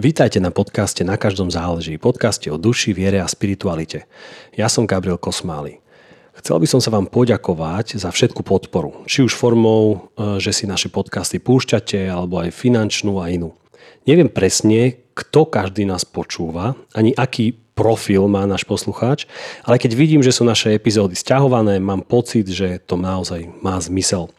Vítajte na podcaste Na každom záleží, podcaste o duši, viere a spiritualite. Ja som Gabriel Kosmály. Chcel by som sa vám poďakovať za všetku podporu, či už formou, e, že si naše podcasty púšťate, alebo aj finančnú a inú. Neviem presne, kto každý nás počúva, ani aký profil má náš poslucháč, ale keď vidím, že sú naše epizódy stiahované, mám pocit, že to naozaj má zmysel.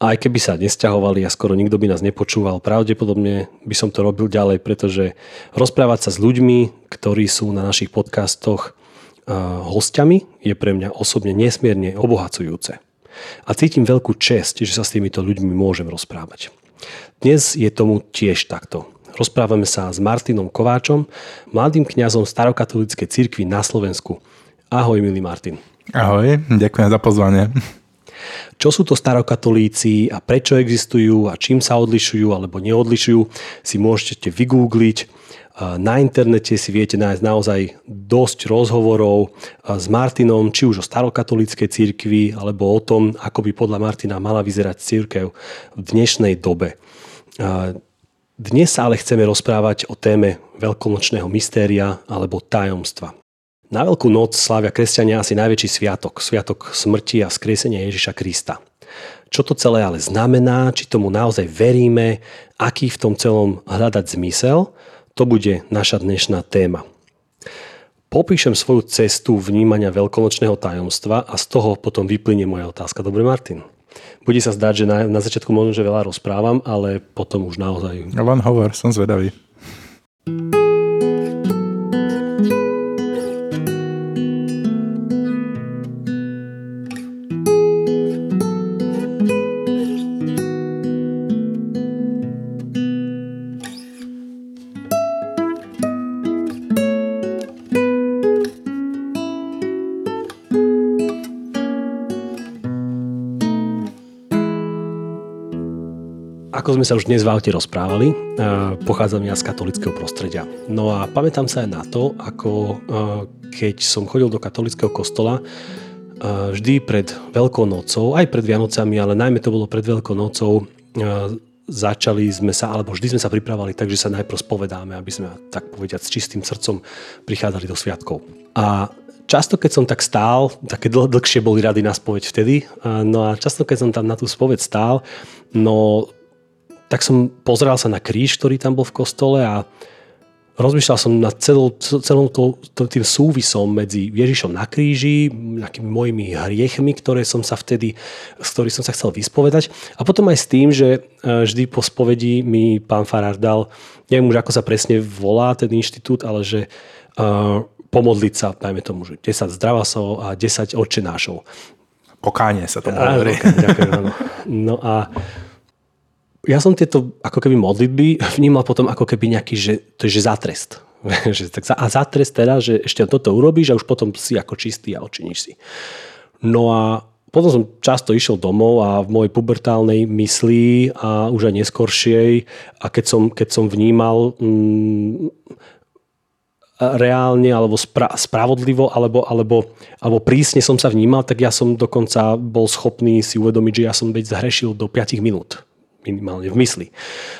A aj keby sa nesťahovali a skoro nikto by nás nepočúval, pravdepodobne by som to robil ďalej, pretože rozprávať sa s ľuďmi, ktorí sú na našich podcastoch hostiami, je pre mňa osobne nesmierne obohacujúce. A cítim veľkú čest, že sa s týmito ľuďmi môžem rozprávať. Dnes je tomu tiež takto. Rozprávame sa s Martinom Kováčom, mladým kňazom starokatolíckej cirkvi na Slovensku. Ahoj, milý Martin. Ahoj, ďakujem za pozvanie. Čo sú to starokatolíci a prečo existujú a čím sa odlišujú alebo neodlišujú, si môžete vygoogliť. Na internete si viete nájsť naozaj dosť rozhovorov s Martinom, či už o starokatolíckej cirkvi, alebo o tom, ako by podľa Martina mala vyzerať církev v dnešnej dobe. Dnes sa ale chceme rozprávať o téme veľkonočného mystéria alebo tajomstva. Na Veľkú noc slávia kresťania asi najväčší sviatok, sviatok smrti a skriesenia Ježiša Krista. Čo to celé ale znamená, či tomu naozaj veríme, aký v tom celom hľadať zmysel, to bude naša dnešná téma. Popíšem svoju cestu vnímania veľkonočného tajomstva a z toho potom vyplynie moja otázka. Dobre, Martin? Bude sa zdať, že na, na začiatku možno, že veľa rozprávam, ale potom už naozaj... Len hovor, som zvedavý. Ako sme sa už dnes v aute rozprávali, pochádzam ja z katolického prostredia. No a pamätám sa aj na to, ako keď som chodil do katolického kostola, vždy pred Veľkou nocou, aj pred Vianocami, ale najmä to bolo pred Veľkou nocou, začali sme sa, alebo vždy sme sa pripravali tak, že sa najprv spovedáme, aby sme, tak povediať, s čistým srdcom prichádzali do sviatkov. A často, keď som tak stál, také dl- dlhšie boli rady na spoveď vtedy, no a často, keď som tam na tú spoveď stál, no tak som pozrel sa na kríž, ktorý tam bol v kostole a rozmýšľal som nad celou, celou to, to, tým súvisom medzi Ježišom na kríži, nejakými mojimi hriechmi, ktoré som sa vtedy, z ktorých som sa chcel vyspovedať a potom aj s tým, že e, vždy po spovedi mi pán Farár dal, neviem už ako sa presne volá ten inštitút, ale že uh, pomodliť sa, dajme tomu, že 10 zdravasov a 10 odčenášov. Pokánie sa tomu hovorí. Ďakujem, áno. No a ja som tieto ako keby modlitby vnímal potom ako keby nejaký, že to je že za trest. a za trest teda, že ešte toto urobíš a už potom si ako čistý a očiníš si. No a potom som často išiel domov a v mojej pubertálnej mysli a už aj neskoršej a keď som, keď som vnímal mm, reálne alebo spra- spravodlivo alebo, alebo, alebo prísne som sa vnímal, tak ja som dokonca bol schopný si uvedomiť, že ja som veď zhrešil do 5 minút minimálne v mysli.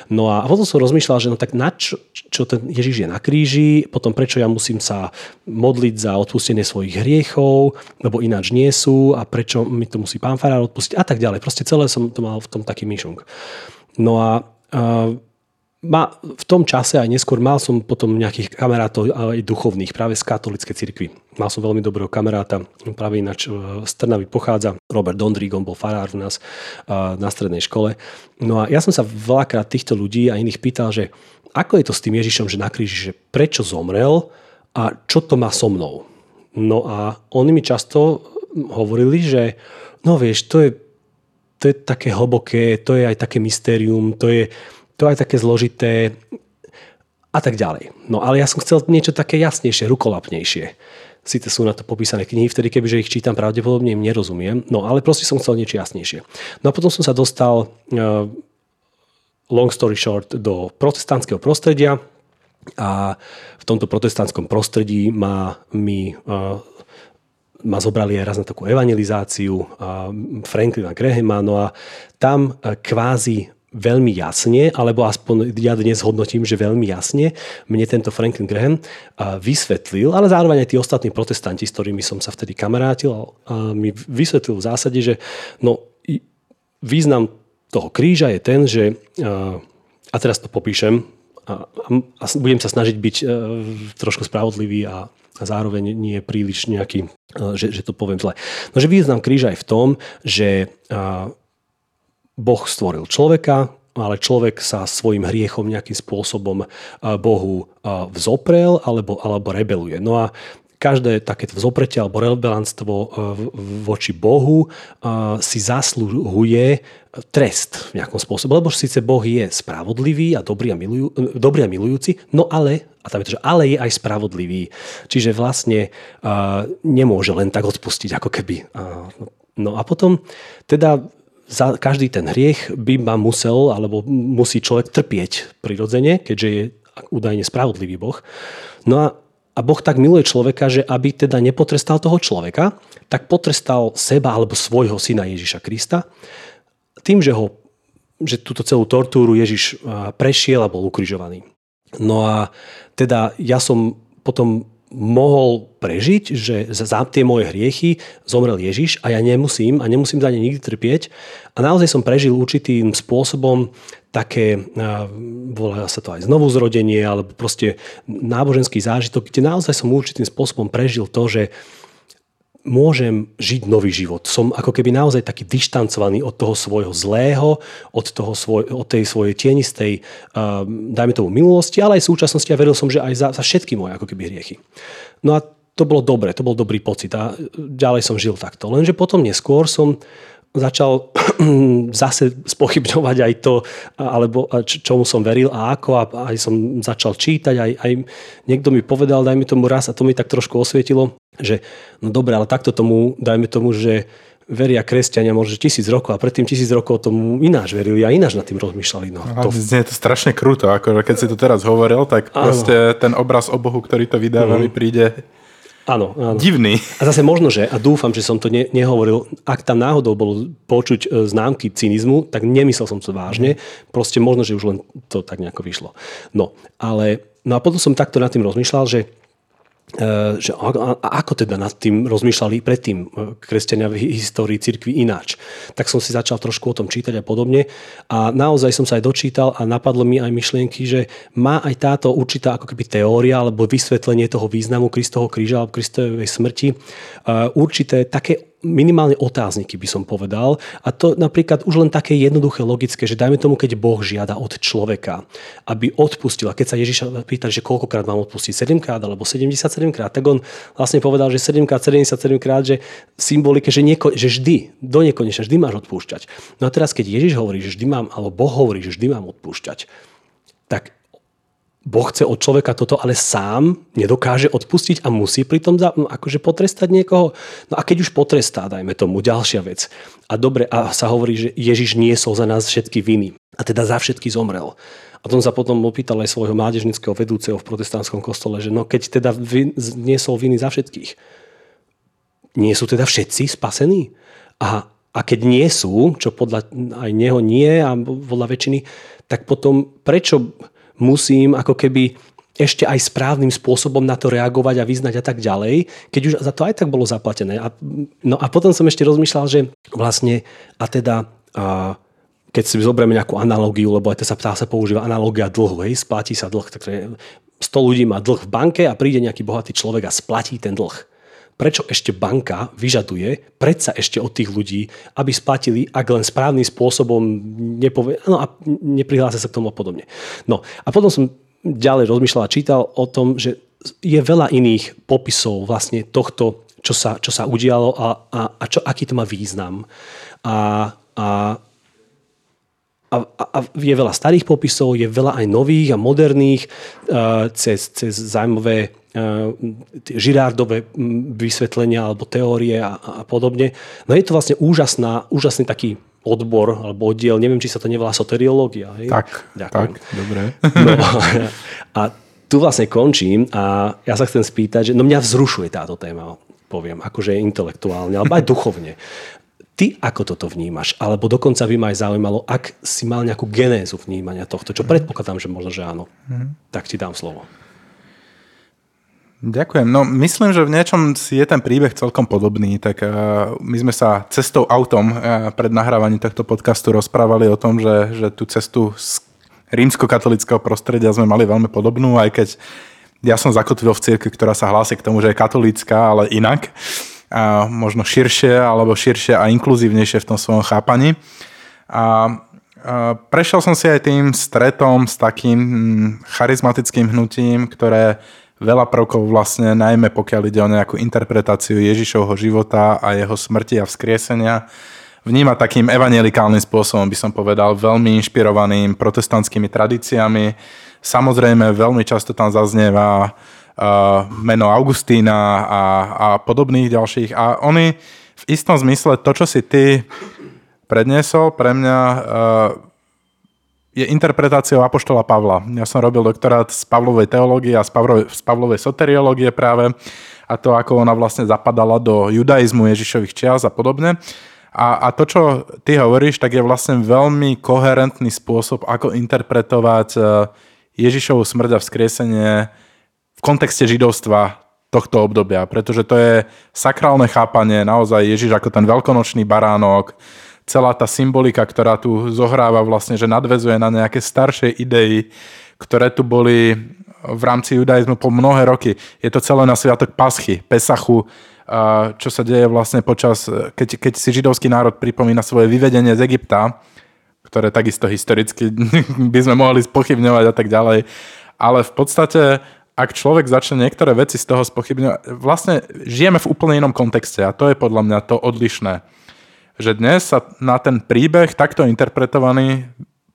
No a potom som rozmýšľal, že no tak na čo, čo ten Ježiš je na kríži, potom prečo ja musím sa modliť za odpustenie svojich hriechov, lebo ináč nie sú a prečo mi to musí pán Farár odpustiť a tak ďalej. Proste celé som to mal v tom taký myšunk. No a uh, ma, v tom čase aj neskôr mal som potom nejakých kamarátov aj duchovných práve z katolíckej cirkvi. Mal som veľmi dobrého kamaráta, práve ináč e, z Trnavy pochádza. Robert Dondrík, on bol farár u nás e, na strednej škole. No a ja som sa veľakrát týchto ľudí a iných pýtal, že ako je to s tým Ježišom, že na kríži, že prečo zomrel a čo to má so mnou. No a oni mi často hovorili, že no vieš, to je, to je také hlboké, to je aj také mystérium, to je, to aj také zložité a tak ďalej. No ale ja som chcel niečo také jasnejšie, rukolapnejšie. Sice sú na to popísané knihy, vtedy kebyže ich čítam, pravdepodobne im nerozumiem, no ale proste som chcel niečo jasnejšie. No a potom som sa dostal, uh, long story short, do protestantského prostredia a v tomto protestantskom prostredí ma, mi, uh, ma zobrali aj raz na takú evangelizáciu uh, Franklina Grahama, no a tam kvázi veľmi jasne, alebo aspoň ja dnes hodnotím, že veľmi jasne mne tento Franklin Graham vysvetlil, ale zároveň aj tí ostatní protestanti, s ktorými som sa vtedy kamarátil, mi vysvetlil v zásade, že no, význam toho kríža je ten, že, a teraz to popíšem, a, a budem sa snažiť byť trošku spravodlivý a a zároveň nie príliš nejaký, že, že to poviem zle. No, že význam kríža je v tom, že Boh stvoril človeka, ale človek sa svojim hriechom nejakým spôsobom Bohu vzoprel alebo, alebo rebeluje. No a každé takéto vzopretie alebo rebelantstvo e, voči Bohu e, si zasluhuje trest v nejakom spôsobe, lebo síce Boh je spravodlivý a dobrý a, milujú, e, dobrý a milujúci, no ale, a tam je to, že ale je aj spravodlivý. Čiže vlastne nemôže len tak odpustiť, ako keby. No a potom teda za každý ten hriech by ma musel, alebo musí človek trpieť prirodzene, keďže je údajne spravodlivý Boh. No a a Boh tak miluje človeka, že aby teda nepotrestal toho človeka, tak potrestal seba alebo svojho syna Ježiša Krista tým, že, ho, že túto celú tortúru Ježiš prešiel a bol ukrižovaný. No a teda ja som potom mohol prežiť, že za tie moje hriechy zomrel Ježiš a ja nemusím a nemusím za ne nikdy trpieť. A naozaj som prežil určitým spôsobom také, volá sa to aj znovu zrodenie, alebo proste náboženský zážitok, kde naozaj som určitým spôsobom prežil to, že môžem žiť nový život. Som ako keby naozaj taký dištancovaný od toho svojho zlého, od, toho svoj, od tej svojej tienistej, uh, dajme tomu minulosti, ale aj súčasnosti a veril som, že aj za, za všetky moje ako keby hriechy. No a to bolo dobre, to bol dobrý pocit a ďalej som žil takto. Lenže potom neskôr som začal zase spochybňovať aj to, alebo čomu som veril a ako a aj som začal čítať, aj, aj niekto mi povedal, dajme tomu raz a to mi tak trošku osvietilo, že no dobre, ale takto tomu, dajme tomu, že veria kresťania možno tisíc rokov a predtým tisíc rokov tomu ináč verili a ináč nad tým rozmýšľali. No, to... Znie to strašne kruto, ako keď si to teraz hovoril, tak Áno. proste ten obraz o Bohu, ktorý to vydáva, mm. mi príde Áno, áno. Divný. A zase možno, že, a dúfam, že som to ne, nehovoril, ak tam náhodou bolo počuť e, známky cynizmu, tak nemyslel som to vážne. Proste možno, že už len to tak nejako vyšlo. No, ale, no a potom som takto nad tým rozmýšľal, že že ako teda nad tým rozmýšľali predtým e, kresťania v histórii cirkvi ináč. Tak som si začal trošku o tom čítať a podobne a naozaj som sa aj dočítal a napadlo mi aj myšlienky, že má aj táto určitá ako keby teória alebo vysvetlenie toho významu Kristovho kríža alebo Kristovej smrti e, určité také minimálne otázniky by som povedal. A to napríklad už len také jednoduché, logické, že dajme tomu, keď Boh žiada od človeka, aby odpustil. A keď sa Ježiša pýta, že koľkokrát mám odpustiť, 7 krát alebo 77 krát, tak on vlastne povedal, že 7 krát, 77 krát, že symbolike, že, nieko, že vždy, do nekonečna, vždy máš odpúšťať. No a teraz, keď Ježiš hovorí, že vždy mám, alebo Boh hovorí, že vždy mám odpúšťať, Boh chce od človeka toto, ale sám nedokáže odpustiť a musí pritom za, no, akože potrestať niekoho. No a keď už potrestá, dajme tomu, ďalšia vec. A dobre, a sa hovorí, že Ježiš niesol za nás všetky viny. A teda za všetky zomrel. A tom sa potom opýtal aj svojho mládežnického vedúceho v protestantskom kostole, že no keď teda niesol viny za všetkých, nie sú teda všetci spasení? A, a keď nie sú, čo podľa aj neho nie a podľa väčšiny, tak potom prečo musím ako keby ešte aj správnym spôsobom na to reagovať a vyznať a tak ďalej, keď už za to aj tak bolo zaplatené. A, no a potom som ešte rozmýšľal, že vlastne a teda a, keď si zoberieme nejakú analógiu, lebo aj to sa, tá sa používa analógia dlhu, hej, splatí sa dlh, takže 100 ľudí má dlh v banke a príde nejaký bohatý človek a splatí ten dlh prečo ešte banka vyžaduje predsa ešte od tých ľudí, aby splatili, ak len správnym spôsobom nepovie, no a neprihlásia sa k tomu a podobne. No a potom som ďalej rozmýšľal a čítal o tom, že je veľa iných popisov vlastne tohto, čo sa, čo sa udialo a, a, a čo, aký to má význam. A, a a, a je veľa starých popisov, je veľa aj nových a moderných uh, cez, cez zaujímavé uh, žirárdové vysvetlenia alebo teórie a, a podobne. No je to vlastne úžasná, úžasný taký odbor alebo oddiel, neviem, či sa to nevolá soteriológia. Hej? Tak, Ďakujem. tak, dobre. No, a tu vlastne končím a ja sa chcem spýtať, že no mňa vzrušuje táto téma, poviem, akože intelektuálne, alebo aj duchovne ty ako toto vnímaš? Alebo dokonca by ma aj zaujímalo, ak si mal nejakú genézu vnímania tohto, čo predpokladám, že možno, že áno. Mm. Tak ti dám slovo. Ďakujem. No myslím, že v niečom si je ten príbeh celkom podobný. Tak uh, my sme sa cestou autom uh, pred nahrávaním tohto podcastu rozprávali o tom, že, že tú cestu z rímsko-katolického prostredia sme mali veľmi podobnú, aj keď ja som zakotvil v cirkvi, ktorá sa hlási k tomu, že je katolícka, ale inak a možno širšie alebo širšie a inkluzívnejšie v tom svojom chápaní. A, prešiel som si aj tým stretom s takým hm, charizmatickým hnutím, ktoré veľa prvkov vlastne, najmä pokiaľ ide o nejakú interpretáciu Ježišovho života a jeho smrti a vzkriesenia, vníma takým evangelikálnym spôsobom, by som povedal, veľmi inšpirovaným protestantskými tradíciami. Samozrejme, veľmi často tam zaznieva uh, meno Augustína a, a podobných ďalších. A oni v istom zmysle to, čo si ty predniesol, pre mňa uh, je interpretáciou Apoštola Pavla. Ja som robil doktorát z Pavlovej teológie a z Pavlovej, z Pavlovej soteriológie práve a to, ako ona vlastne zapadala do judaizmu Ježišových čias a podobne. A, a to, čo ty hovoríš, tak je vlastne veľmi koherentný spôsob, ako interpretovať Ježišovu smrť a vzkriesenie v kontexte židovstva tohto obdobia, pretože to je sakrálne chápanie, naozaj Ježiš ako ten veľkonočný baránok, celá tá symbolika, ktorá tu zohráva vlastne, že nadvezuje na nejaké staršie idei, ktoré tu boli v rámci judaizmu po mnohé roky. Je to celé na sviatok Paschy, Pesachu, čo sa deje vlastne počas, keď, keď si židovský národ pripomína svoje vyvedenie z Egypta, ktoré takisto historicky by sme mohli spochybňovať a tak ďalej. Ale v podstate ak človek začne niektoré veci z toho spochybňovať, vlastne žijeme v úplne inom kontexte a to je podľa mňa to odlišné. Že dnes sa na ten príbeh takto interpretovaný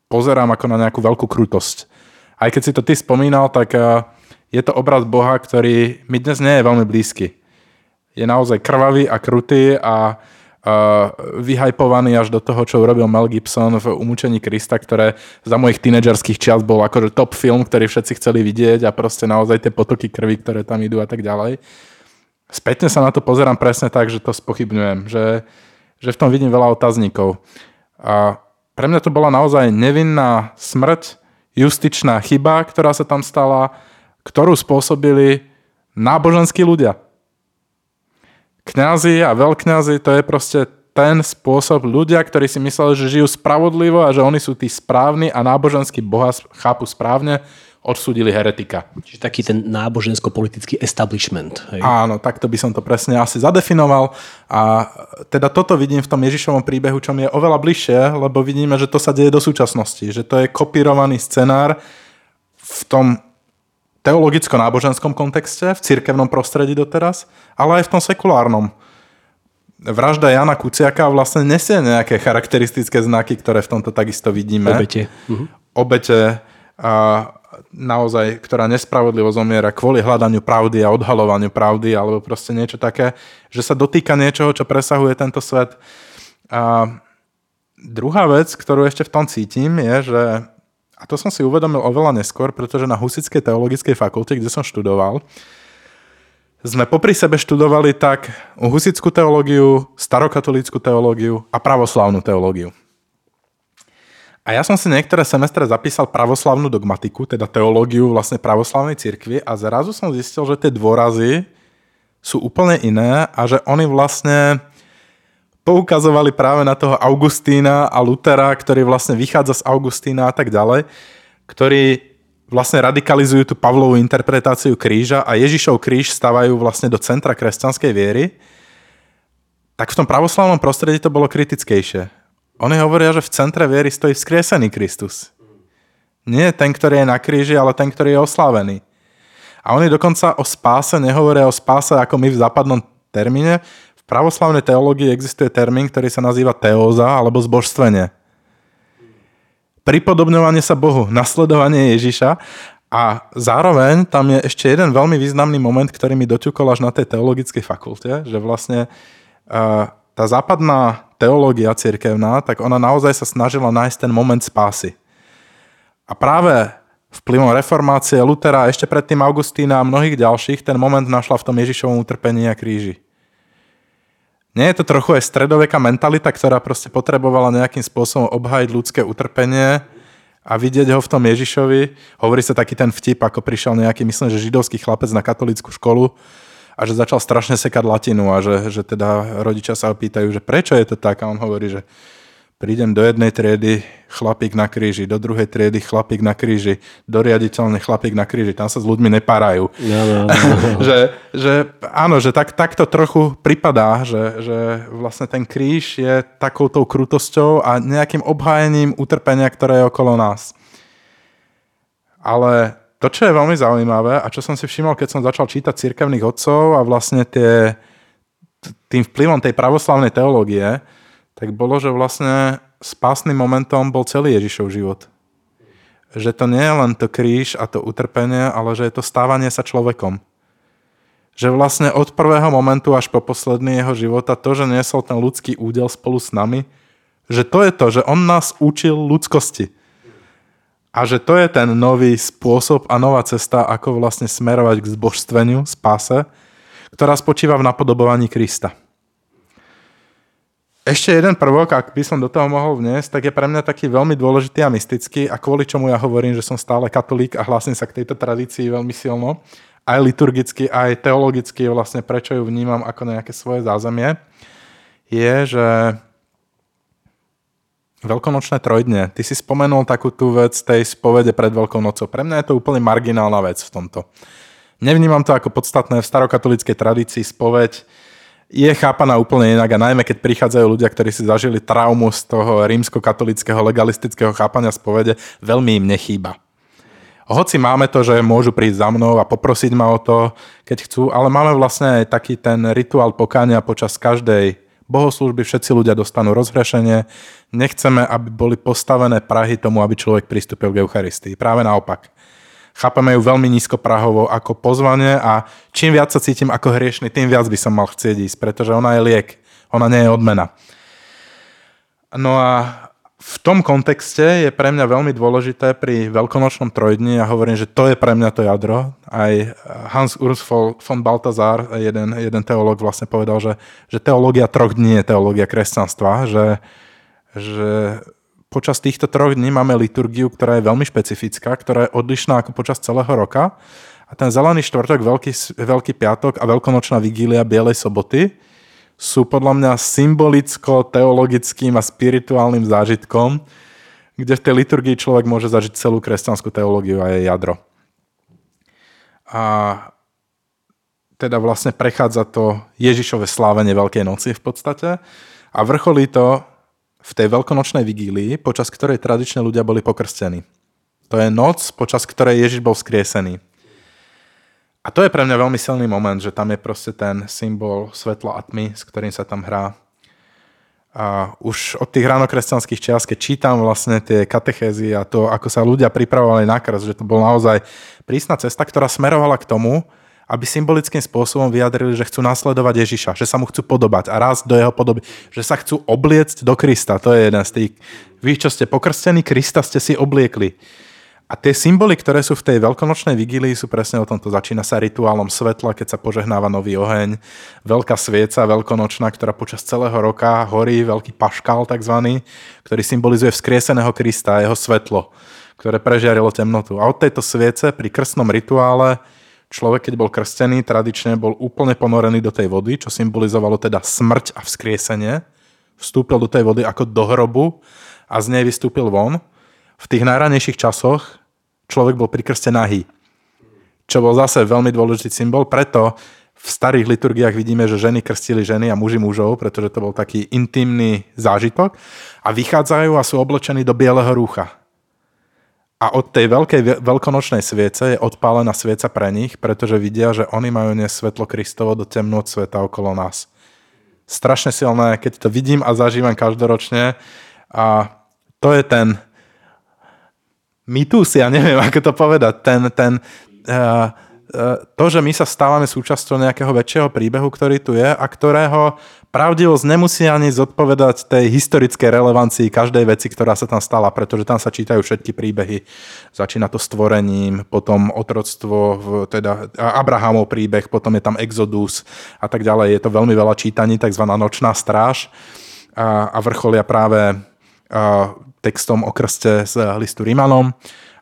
pozerám ako na nejakú veľkú krutosť. Aj keď si to ty spomínal, tak eh, je to obraz Boha, ktorý mi dnes nie je veľmi blízky. Je naozaj krvavý a krutý a vyhajpovaný až do toho, čo urobil Mel Gibson v Umúčení Krista, ktoré za mojich tínedžerských čias bol akože top film, ktorý všetci chceli vidieť a proste naozaj tie potoky krvi, ktoré tam idú a tak ďalej. Spätne sa na to pozerám presne tak, že to spochybňujem, že, že v tom vidím veľa otáznikov. A pre mňa to bola naozaj nevinná smrť, justičná chyba, ktorá sa tam stala, ktorú spôsobili náboženskí ľudia kňazi a veľkňazi, to je proste ten spôsob ľudia, ktorí si mysleli, že žijú spravodlivo a že oni sú tí správni a náboženský boha chápu správne, odsúdili heretika. Čiže taký ten nábožensko-politický establishment. Hej? Áno, takto by som to presne asi zadefinoval. A teda toto vidím v tom Ježišovom príbehu, čo mi je oveľa bližšie, lebo vidíme, že to sa deje do súčasnosti. Že to je kopírovaný scenár v tom teologicko-náboženskom kontexte, v cirkevnom prostredí doteraz, ale aj v tom sekulárnom. Vražda Jana Kuciaka vlastne nesie nejaké charakteristické znaky, ktoré v tomto takisto vidíme. Obete. Mhm. Obete, a naozaj, ktorá nespravodlivo zomiera kvôli hľadaniu pravdy a odhalovaniu pravdy, alebo proste niečo také, že sa dotýka niečoho, čo presahuje tento svet. A druhá vec, ktorú ešte v tom cítim, je, že a to som si uvedomil oveľa neskôr, pretože na Husickej teologickej fakulte, kde som študoval, sme popri sebe študovali tak husickú teológiu, starokatolícku teológiu a pravoslavnú teológiu. A ja som si niektoré semestre zapísal pravoslavnú dogmatiku, teda teológiu vlastne pravoslavnej cirkvi a zrazu som zistil, že tie dôrazy sú úplne iné a že oni vlastne poukazovali práve na toho Augustína a Lutera, ktorý vlastne vychádza z Augustína a tak ďalej, ktorí vlastne radikalizujú tú Pavlovú interpretáciu kríža a Ježišov kríž stavajú vlastne do centra kresťanskej viery, tak v tom pravoslavnom prostredí to bolo kritickejšie. Oni hovoria, že v centre viery stojí vzkriesený Kristus. Nie ten, ktorý je na kríži, ale ten, ktorý je oslávený. A oni dokonca o spáse nehovoria o spáse ako my v západnom termíne, pravoslavnej teológii existuje termín, ktorý sa nazýva teóza alebo zbožstvenie. Pripodobňovanie sa Bohu, nasledovanie Ježiša a zároveň tam je ešte jeden veľmi významný moment, ktorý mi doťukol až na tej teologickej fakulte, že vlastne tá západná teológia cirkevná, tak ona naozaj sa snažila nájsť ten moment spásy. A práve vplyvom reformácie Lutera, ešte predtým Augustína a mnohých ďalších, ten moment našla v tom Ježišovom utrpení a kríži Nie je to trochu aj stredoveká mentalita, ktorá proste potrebovala nejakým spôsobom obhájiť ľudské utrpenie a vidieť ho v tom Ježišovi. Hovorí sa taký ten vtip, ako prišiel nejaký, myslím, že židovský chlapec na katolickú školu a že začal strašne sekať latinu a že, že teda rodičia sa opýtajú, že prečo je to tak a on hovorí, že prídem do jednej triedy, chlapík na kríži, do druhej triedy, chlapík na kríži, do riaditeľne chlapík na kríži. Tam sa s ľuďmi nepárajú. No, no, no. že, že áno, že tak, takto trochu pripadá, že, že vlastne ten kríž je takoutou krutosťou a nejakým obhájením utrpenia, ktoré je okolo nás. Ale to, čo je veľmi zaujímavé a čo som si všimol, keď som začal čítať cirkevných odcov a vlastne tie, tým vplyvom tej pravoslavnej teológie, tak bolo, že vlastne spásnym momentom bol celý Ježišov život. Že to nie je len to kríž a to utrpenie, ale že je to stávanie sa človekom. Že vlastne od prvého momentu až po posledný jeho života to, že niesol ten ľudský údel spolu s nami, že to je to, že on nás učil ľudskosti. A že to je ten nový spôsob a nová cesta, ako vlastne smerovať k zbožstveniu, spáse, ktorá spočíva v napodobovaní Krista. Ešte jeden prvok, ak by som do toho mohol vniesť, tak je pre mňa taký veľmi dôležitý a mystický a kvôli čomu ja hovorím, že som stále katolík a hlásim sa k tejto tradícii veľmi silno, aj liturgicky, aj teologicky vlastne prečo ju vnímam ako nejaké svoje zázemie, je, že Veľkonočné trojdne. Ty si spomenul takú tú vec tej spovede pred Veľkou nocou. Pre mňa je to úplne marginálna vec v tomto. Nevnímam to ako podstatné v starokatolíckej tradícii spoveď je chápaná úplne inak a najmä keď prichádzajú ľudia, ktorí si zažili traumu z toho rímsko-katolického legalistického chápania spovede, veľmi im nechýba. Hoci máme to, že môžu prísť za mnou a poprosiť ma o to, keď chcú, ale máme vlastne aj taký ten rituál pokáňa počas každej bohoslužby, všetci ľudia dostanú rozhrešenie. Nechceme, aby boli postavené prahy tomu, aby človek pristúpil k Eucharistii. Práve naopak chápame ju veľmi nízko prahovo ako pozvanie a čím viac sa cítim ako hriešný, tým viac by som mal chcieť ísť, pretože ona je liek, ona nie je odmena. No a v tom kontexte je pre mňa veľmi dôležité pri veľkonočnom trojdni, ja hovorím, že to je pre mňa to jadro. Aj Hans Urs von Balthasar, jeden, jeden teológ vlastne povedal, že, že teológia troch dní je teológia kresťanstva, že, že počas týchto troch dní máme liturgiu, ktorá je veľmi špecifická, ktorá je odlišná ako počas celého roka. A ten zelený štvrtok, veľký, veľký piatok a veľkonočná vigília Bielej soboty sú podľa mňa symbolicko-teologickým a spirituálnym zážitkom, kde v tej liturgii človek môže zažiť celú kresťanskú teológiu a jej jadro. A teda vlastne prechádza to Ježišové slávenie Veľkej noci v podstate a vrcholí to v tej veľkonočnej vigílii, počas ktorej tradične ľudia boli pokrstení. To je noc, počas ktorej Ježiš bol skriesený. A to je pre mňa veľmi silný moment, že tam je proste ten symbol svetla a tmy, s ktorým sa tam hrá. A už od tých ránokresťanských čias, keď čítam vlastne tie katechézy a to, ako sa ľudia pripravovali na krst, že to bol naozaj prísna cesta, ktorá smerovala k tomu, aby symbolickým spôsobom vyjadrili, že chcú nasledovať Ježiša, že sa mu chcú podobať a raz do jeho podoby, že sa chcú obliecť do Krista. To je jeden z tých, vy čo ste pokrstení, Krista ste si obliekli. A tie symboly, ktoré sú v tej veľkonočnej vigílii, sú presne o tomto. Začína sa rituálom svetla, keď sa požehnáva nový oheň, veľká svieca veľkonočná, ktorá počas celého roka horí, veľký paškal tzv., ktorý symbolizuje vzkrieseného Krista a jeho svetlo, ktoré prežiarilo temnotu. A od tejto sviece pri krstnom rituále Človek, keď bol krstený, tradične bol úplne ponorený do tej vody, čo symbolizovalo teda smrť a vzkriesenie. Vstúpil do tej vody ako do hrobu a z nej vystúpil von. V tých najranejších časoch človek bol pri krste nahý, čo bol zase veľmi dôležitý symbol, preto v starých liturgiách vidíme, že ženy krstili ženy a muži mužov, pretože to bol taký intimný zážitok a vychádzajú a sú oblečení do bieleho rúcha. A od tej veľkej veľkonočnej sviece je odpálená svieca pre nich, pretože vidia, že oni majú dnes svetlo Kristovo do temnôt sveta okolo nás. Strašne silné, keď to vidím a zažívam každoročne. A to je ten mýtus, ja neviem, ako to povedať, ten, ten uh, to, že my sa stávame súčasťou nejakého väčšieho príbehu, ktorý tu je a ktorého pravdivosť nemusí ani zodpovedať tej historickej relevancii každej veci, ktorá sa tam stala, pretože tam sa čítajú všetky príbehy. Začína to stvorením, potom otroctvo, teda Abrahamov príbeh, potom je tam Exodus a tak ďalej. Je to veľmi veľa čítaní, tzv. nočná stráž a, vrcholia práve textom o krste z listu Rímanom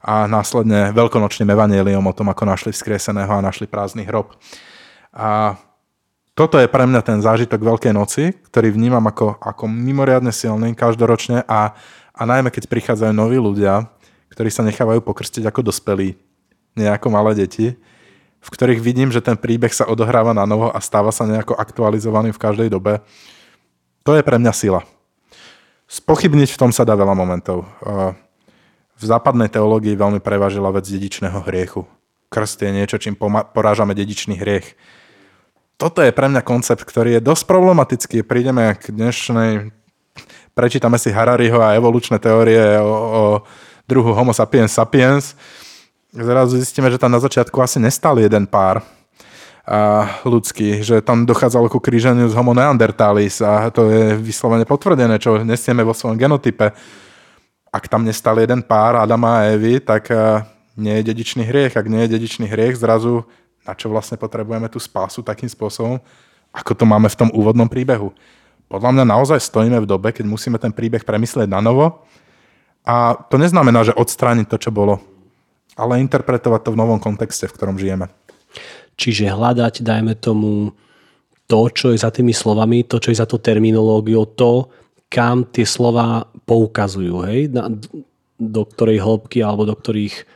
a následne veľkonočným evaneliom o tom, ako našli vzkrieseného a našli prázdny hrob. A toto je pre mňa ten zážitok Veľkej noci, ktorý vnímam ako, ako mimoriadne silný každoročne a, a najmä keď prichádzajú noví ľudia, ktorí sa nechávajú pokrstiť ako dospelí, nie ako malé deti, v ktorých vidím, že ten príbeh sa odohráva na novo a stáva sa nejako aktualizovaný v každej dobe. To je pre mňa sila. Spochybniť v tom sa dá veľa momentov v západnej teológii veľmi prevážila vec dedičného hriechu. Krst je niečo, čím porážame dedičný hriech. Toto je pre mňa koncept, ktorý je dosť problematický. Prídeme k dnešnej... Prečítame si Harariho a evolučné teórie o, o druhu Homo sapiens sapiens. Zrazu zistíme, že tam na začiatku asi nestal jeden pár a ľudský, že tam dochádzalo ku kríženiu z Homo neandertalis a to je vyslovene potvrdené, čo nesieme vo svojom genotype ak tam nestal jeden pár Adama a Evy, tak eh, nie je dedičný hriech. Ak nie je dedičný hriech, zrazu na čo vlastne potrebujeme tú spásu takým spôsobom, ako to máme v tom úvodnom príbehu. Podľa mňa naozaj stojíme v dobe, keď musíme ten príbeh premyslieť na novo a to neznamená, že odstrániť to, čo bolo, ale interpretovať to v novom kontexte, v ktorom žijeme. Čiže hľadať, dajme tomu, to, čo je za tými slovami, to, čo je za to terminológiou, to, kam tie slova poukazujú, hej? Na, do ktorej hĺbky alebo do ktorých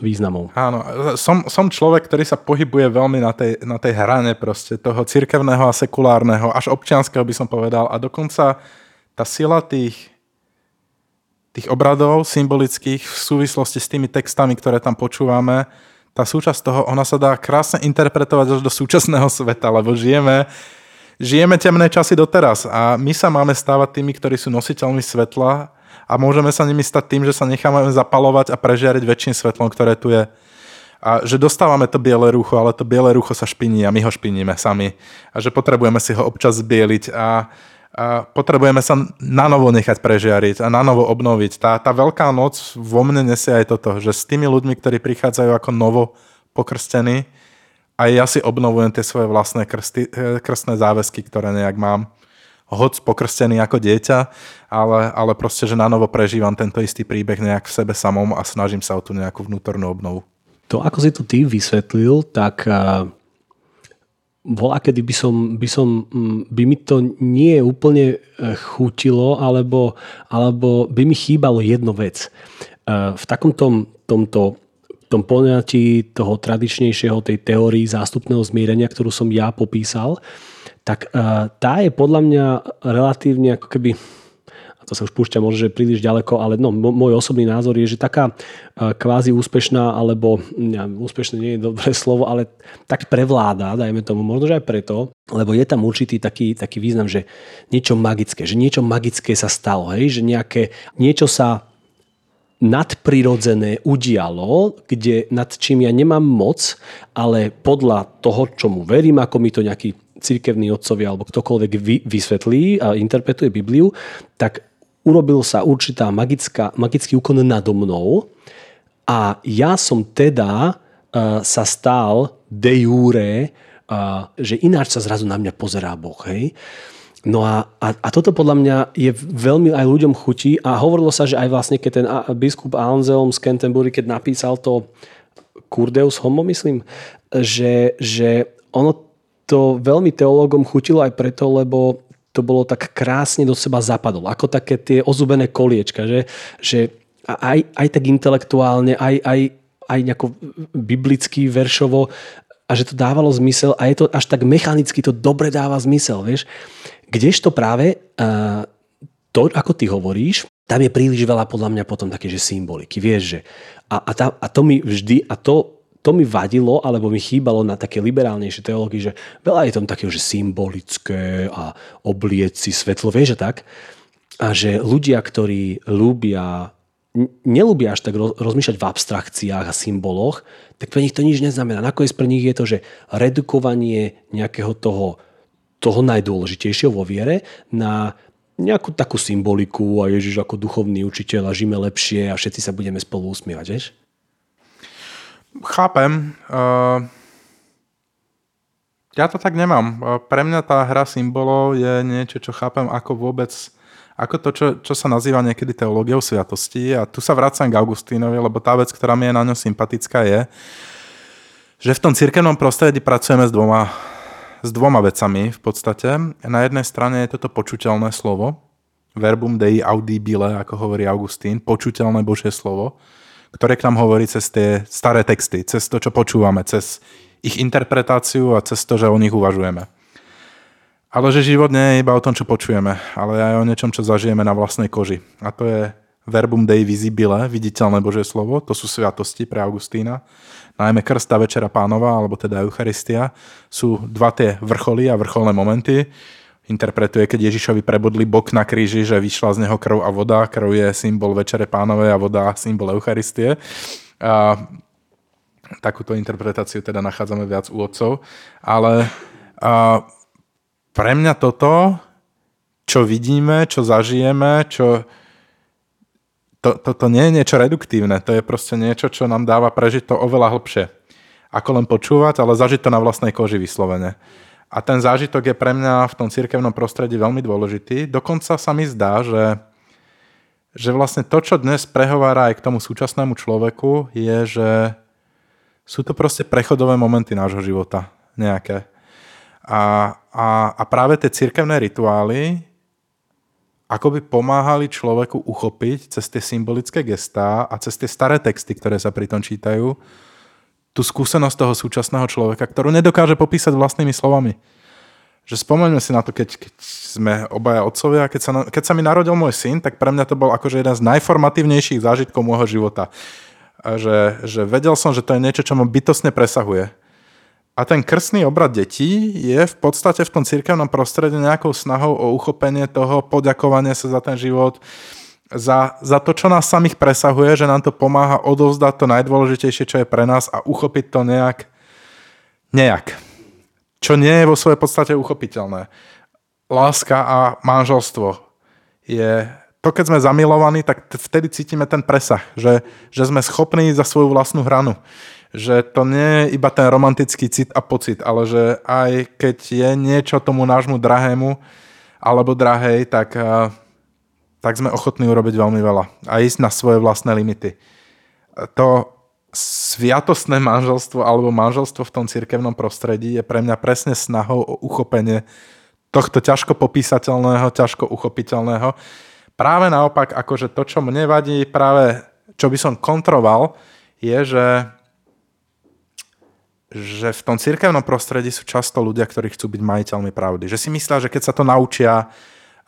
významov. Áno, som, som človek, ktorý sa pohybuje veľmi na tej, na tej hrane proste toho cirkevného a sekulárneho, až občianského by som povedal. A dokonca tá sila tých, tých obradov symbolických v súvislosti s tými textami, ktoré tam počúvame, tá súčasť toho, ona sa dá krásne interpretovať až do súčasného sveta, lebo žijeme žijeme temné časy doteraz a my sa máme stávať tými, ktorí sú nositeľmi svetla a môžeme sa nimi stať tým, že sa necháme zapalovať a prežiariť väčším svetlom, ktoré tu je. A že dostávame to biele rucho, ale to biele rucho sa špiní a my ho špiníme sami. A že potrebujeme si ho občas zbieliť a, a potrebujeme sa na novo nechať prežiariť a na novo obnoviť. Tá, tá veľká noc vo mne nesie aj toto, že s tými ľuďmi, ktorí prichádzajú ako novo pokrstení, aj ja si obnovujem tie svoje vlastné krsty, eh, krstné záväzky, ktoré nejak mám. Hoď pokrstený ako dieťa, ale, ale proste, že na novo prežívam tento istý príbeh nejak v sebe samom a snažím sa o tú nejakú vnútornú obnovu. To, ako si to ty vysvetlil, tak uh, bola, kedy by som, by som, mm, by mi to nie úplne eh, chutilo, alebo, alebo by mi chýbalo jedno vec. V takomto tomto tom poňatí toho tradičnejšieho, tej teórii zástupného zmierenia, ktorú som ja popísal, tak e, tá je podľa mňa relatívne ako keby to sa už púšťa možno, že príliš ďaleko, ale no, môj osobný názor je, že taká e, kvázi úspešná, alebo ja, úspešné nie je dobré slovo, ale tak prevláda, dajme tomu, možno, že aj preto, lebo je tam určitý taký, taký význam, že niečo magické, že niečo magické sa stalo, hej, že nejaké, niečo sa nadprirodzené udialo, kde nad čím ja nemám moc, ale podľa toho, čomu verím, ako mi to nejaký cirkevní otcovia alebo ktokoľvek vysvetlí a interpretuje Bibliu, tak urobil sa určitá magická, magický úkon nado mnou a ja som teda uh, sa stal de jure, uh, že ináč sa zrazu na mňa pozerá Boh. Hej? Uh, No a, a, a toto podľa mňa je veľmi aj ľuďom chutí a hovorilo sa, že aj vlastne keď ten biskup Anselm z Canterbury, keď napísal to Kurdeus Homo, myslím, že, že ono to veľmi teológom chutilo aj preto, lebo to bolo tak krásne do seba zapadlo. Ako také tie ozubené koliečka, že, že aj, aj tak intelektuálne, aj, aj, aj nejako biblicky, veršovo a že to dávalo zmysel a je to až tak mechanicky to dobre dáva zmysel, vieš. Kdežto práve uh, to, ako ty hovoríš, tam je príliš veľa podľa mňa potom také, že symboliky, vieš, že a, a, tá, a to mi vždy, a to, to mi vadilo, alebo mi chýbalo na také liberálnejšie teológii, že veľa je tam takého, že symbolické a oblieci svetlo, vieš, a tak. A že ľudia, ktorí ľúbia nelúbia až tak rozmýšľať v abstrakciách a symboloch, tak pre nich to nič neznamená. Nakoniec pre nich je to, že redukovanie nejakého toho, toho najdôležitejšieho vo viere na nejakú takú symboliku a Ježiš ako duchovný učiteľ a žime lepšie a všetci sa budeme spolu usmievať, vieš? Chápem. Uh, ja to tak nemám. Pre mňa tá hra symbolov je niečo, čo chápem ako vôbec ako to, čo, čo sa nazýva niekedy teológiou sviatosti. A tu sa vracam k Augustínovi, lebo tá vec, ktorá mi je na ňom sympatická, je, že v tom cirkevnom prostredí pracujeme s dvoma, s dvoma vecami v podstate. Na jednej strane je toto počuteľné slovo, verbum dei audibile, ako hovorí Augustín, počuteľné Božie slovo, ktoré k nám hovorí cez tie staré texty, cez to, čo počúvame, cez ich interpretáciu a cez to, že o nich uvažujeme. Ale že život nie je iba o tom, čo počujeme, ale aj o niečom, čo zažijeme na vlastnej koži. A to je verbum dei visibile, viditeľné Božie slovo, to sú sviatosti pre Augustína. Najmä krsta Večera pánova, alebo teda Eucharistia, sú dva tie vrcholy a vrcholné momenty. Interpretuje, keď Ježišovi prebodli bok na kríži, že vyšla z neho krv a voda. Krv je symbol Večere pánovej a voda symbol Eucharistie. A takúto interpretáciu teda nachádzame viac u otcov. Ale a pre mňa toto, čo vidíme, čo zažijeme, čo... To, toto nie je niečo reduktívne, to je proste niečo, čo nám dáva prežiť to oveľa hlbšie. Ako len počúvať, ale zažiť to na vlastnej koži vyslovene. A ten zážitok je pre mňa v tom cirkevnom prostredí veľmi dôležitý. Dokonca sa mi zdá, že, že vlastne to, čo dnes prehovára aj k tomu súčasnému človeku, je, že sú to proste prechodové momenty nášho života. Nejaké. A, a, a práve tie cirkevné rituály ako by pomáhali človeku uchopiť cez tie symbolické gestá a cez tie staré texty, ktoré sa pri tom čítajú, tú skúsenosť toho súčasného človeka, ktorú nedokáže popísať vlastnými slovami. Že spomeňme si na to, keď, keď sme obaja otcovia, keď sa, keď sa mi narodil môj syn, tak pre mňa to bol akože jeden z najformatívnejších zážitkov môjho života. Že, že vedel som, že to je niečo, čo ma bytosne presahuje a ten krstný obrad detí je v podstate v tom cirkevnom prostredí nejakou snahou o uchopenie toho, poďakovanie sa za ten život, za, za to, čo nás samých presahuje, že nám to pomáha odovzdať to najdôležitejšie, čo je pre nás a uchopiť to nejak, nejak. Čo nie je vo svojej podstate uchopiteľné. Láska a manželstvo je to, keď sme zamilovaní, tak vtedy cítime ten presah, že, že sme schopní za svoju vlastnú hranu že to nie je iba ten romantický cit a pocit, ale že aj keď je niečo tomu nášmu drahému alebo drahej, tak, tak sme ochotní urobiť veľmi veľa a ísť na svoje vlastné limity. To sviatostné manželstvo alebo manželstvo v tom cirkevnom prostredí je pre mňa presne snahou o uchopenie tohto ťažko popísateľného, ťažko uchopiteľného. Práve naopak, akože to, čo mne vadí, práve čo by som kontroval, je, že že v tom cirkevnom prostredí sú často ľudia, ktorí chcú byť majiteľmi pravdy. Že si myslia, že keď sa to naučia,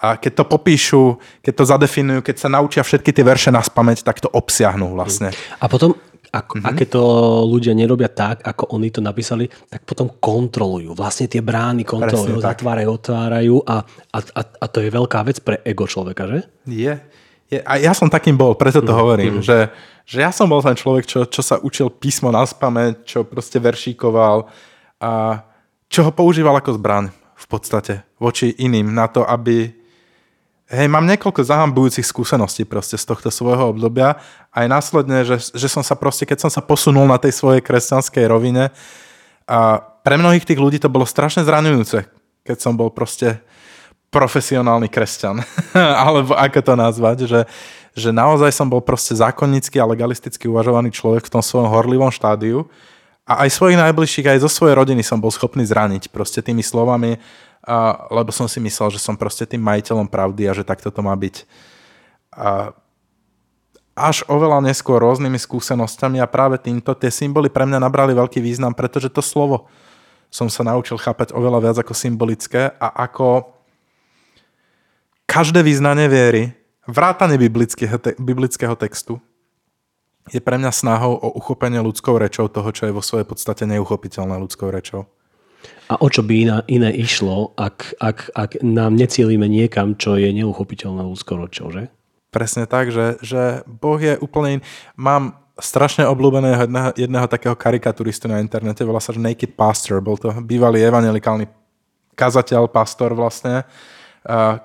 a keď to popíšu, keď to zadefinujú, keď sa naučia všetky tie verše na spameť, tak to obsiahnu vlastne. A potom, ako, mm-hmm. aké to ľudia nerobia tak, ako oni to napísali, tak potom kontrolujú. Vlastne tie brány kontrolujú, Presne, zatvárajú, otvárajú a, a, a, a to je veľká vec pre ego človeka, že? Je. je. A ja som takým bol, preto to mm-hmm. hovorím, mhm. že že ja som bol ten človek, čo, čo sa učil písmo na spameť, čo proste veršíkoval a čo ho používal ako zbraň v podstate voči iným na to, aby hej, mám niekoľko zahambujúcich skúseností proste z tohto svojho obdobia aj následne, že, že som sa proste, keď som sa posunul na tej svojej kresťanskej rovine a pre mnohých tých ľudí to bolo strašne zraňujúce, keď som bol proste profesionálny kresťan, alebo ako to nazvať, že, že naozaj som bol proste zákonnícky a legalisticky uvažovaný človek v tom svojom horlivom štádiu a aj svojich najbližších, aj zo svojej rodiny som bol schopný zraniť proste tými slovami, a, lebo som si myslel, že som proste tým majiteľom pravdy a že takto to má byť. A, až oveľa neskôr rôznymi skúsenosťami a práve týmto tie symboly pre mňa nabrali veľký význam, pretože to slovo som sa naučil chápať oveľa viac ako symbolické a ako každé význanie viery vrátane biblického, te, biblického textu je pre mňa snahou o uchopenie ľudskou rečou toho, čo je vo svojej podstate neuchopiteľné ľudskou rečou. A o čo by iné, iné išlo, ak, ak, ak nám necielíme niekam, čo je neuchopiteľné ľudskou rečou, že? Presne tak, že, že Boh je úplne... In... Mám strašne obľúbeného jedného, jedného takého karikaturistu na internete, volá sa Naked Pastor, bol to bývalý evangelikálny kazateľ, pastor vlastne,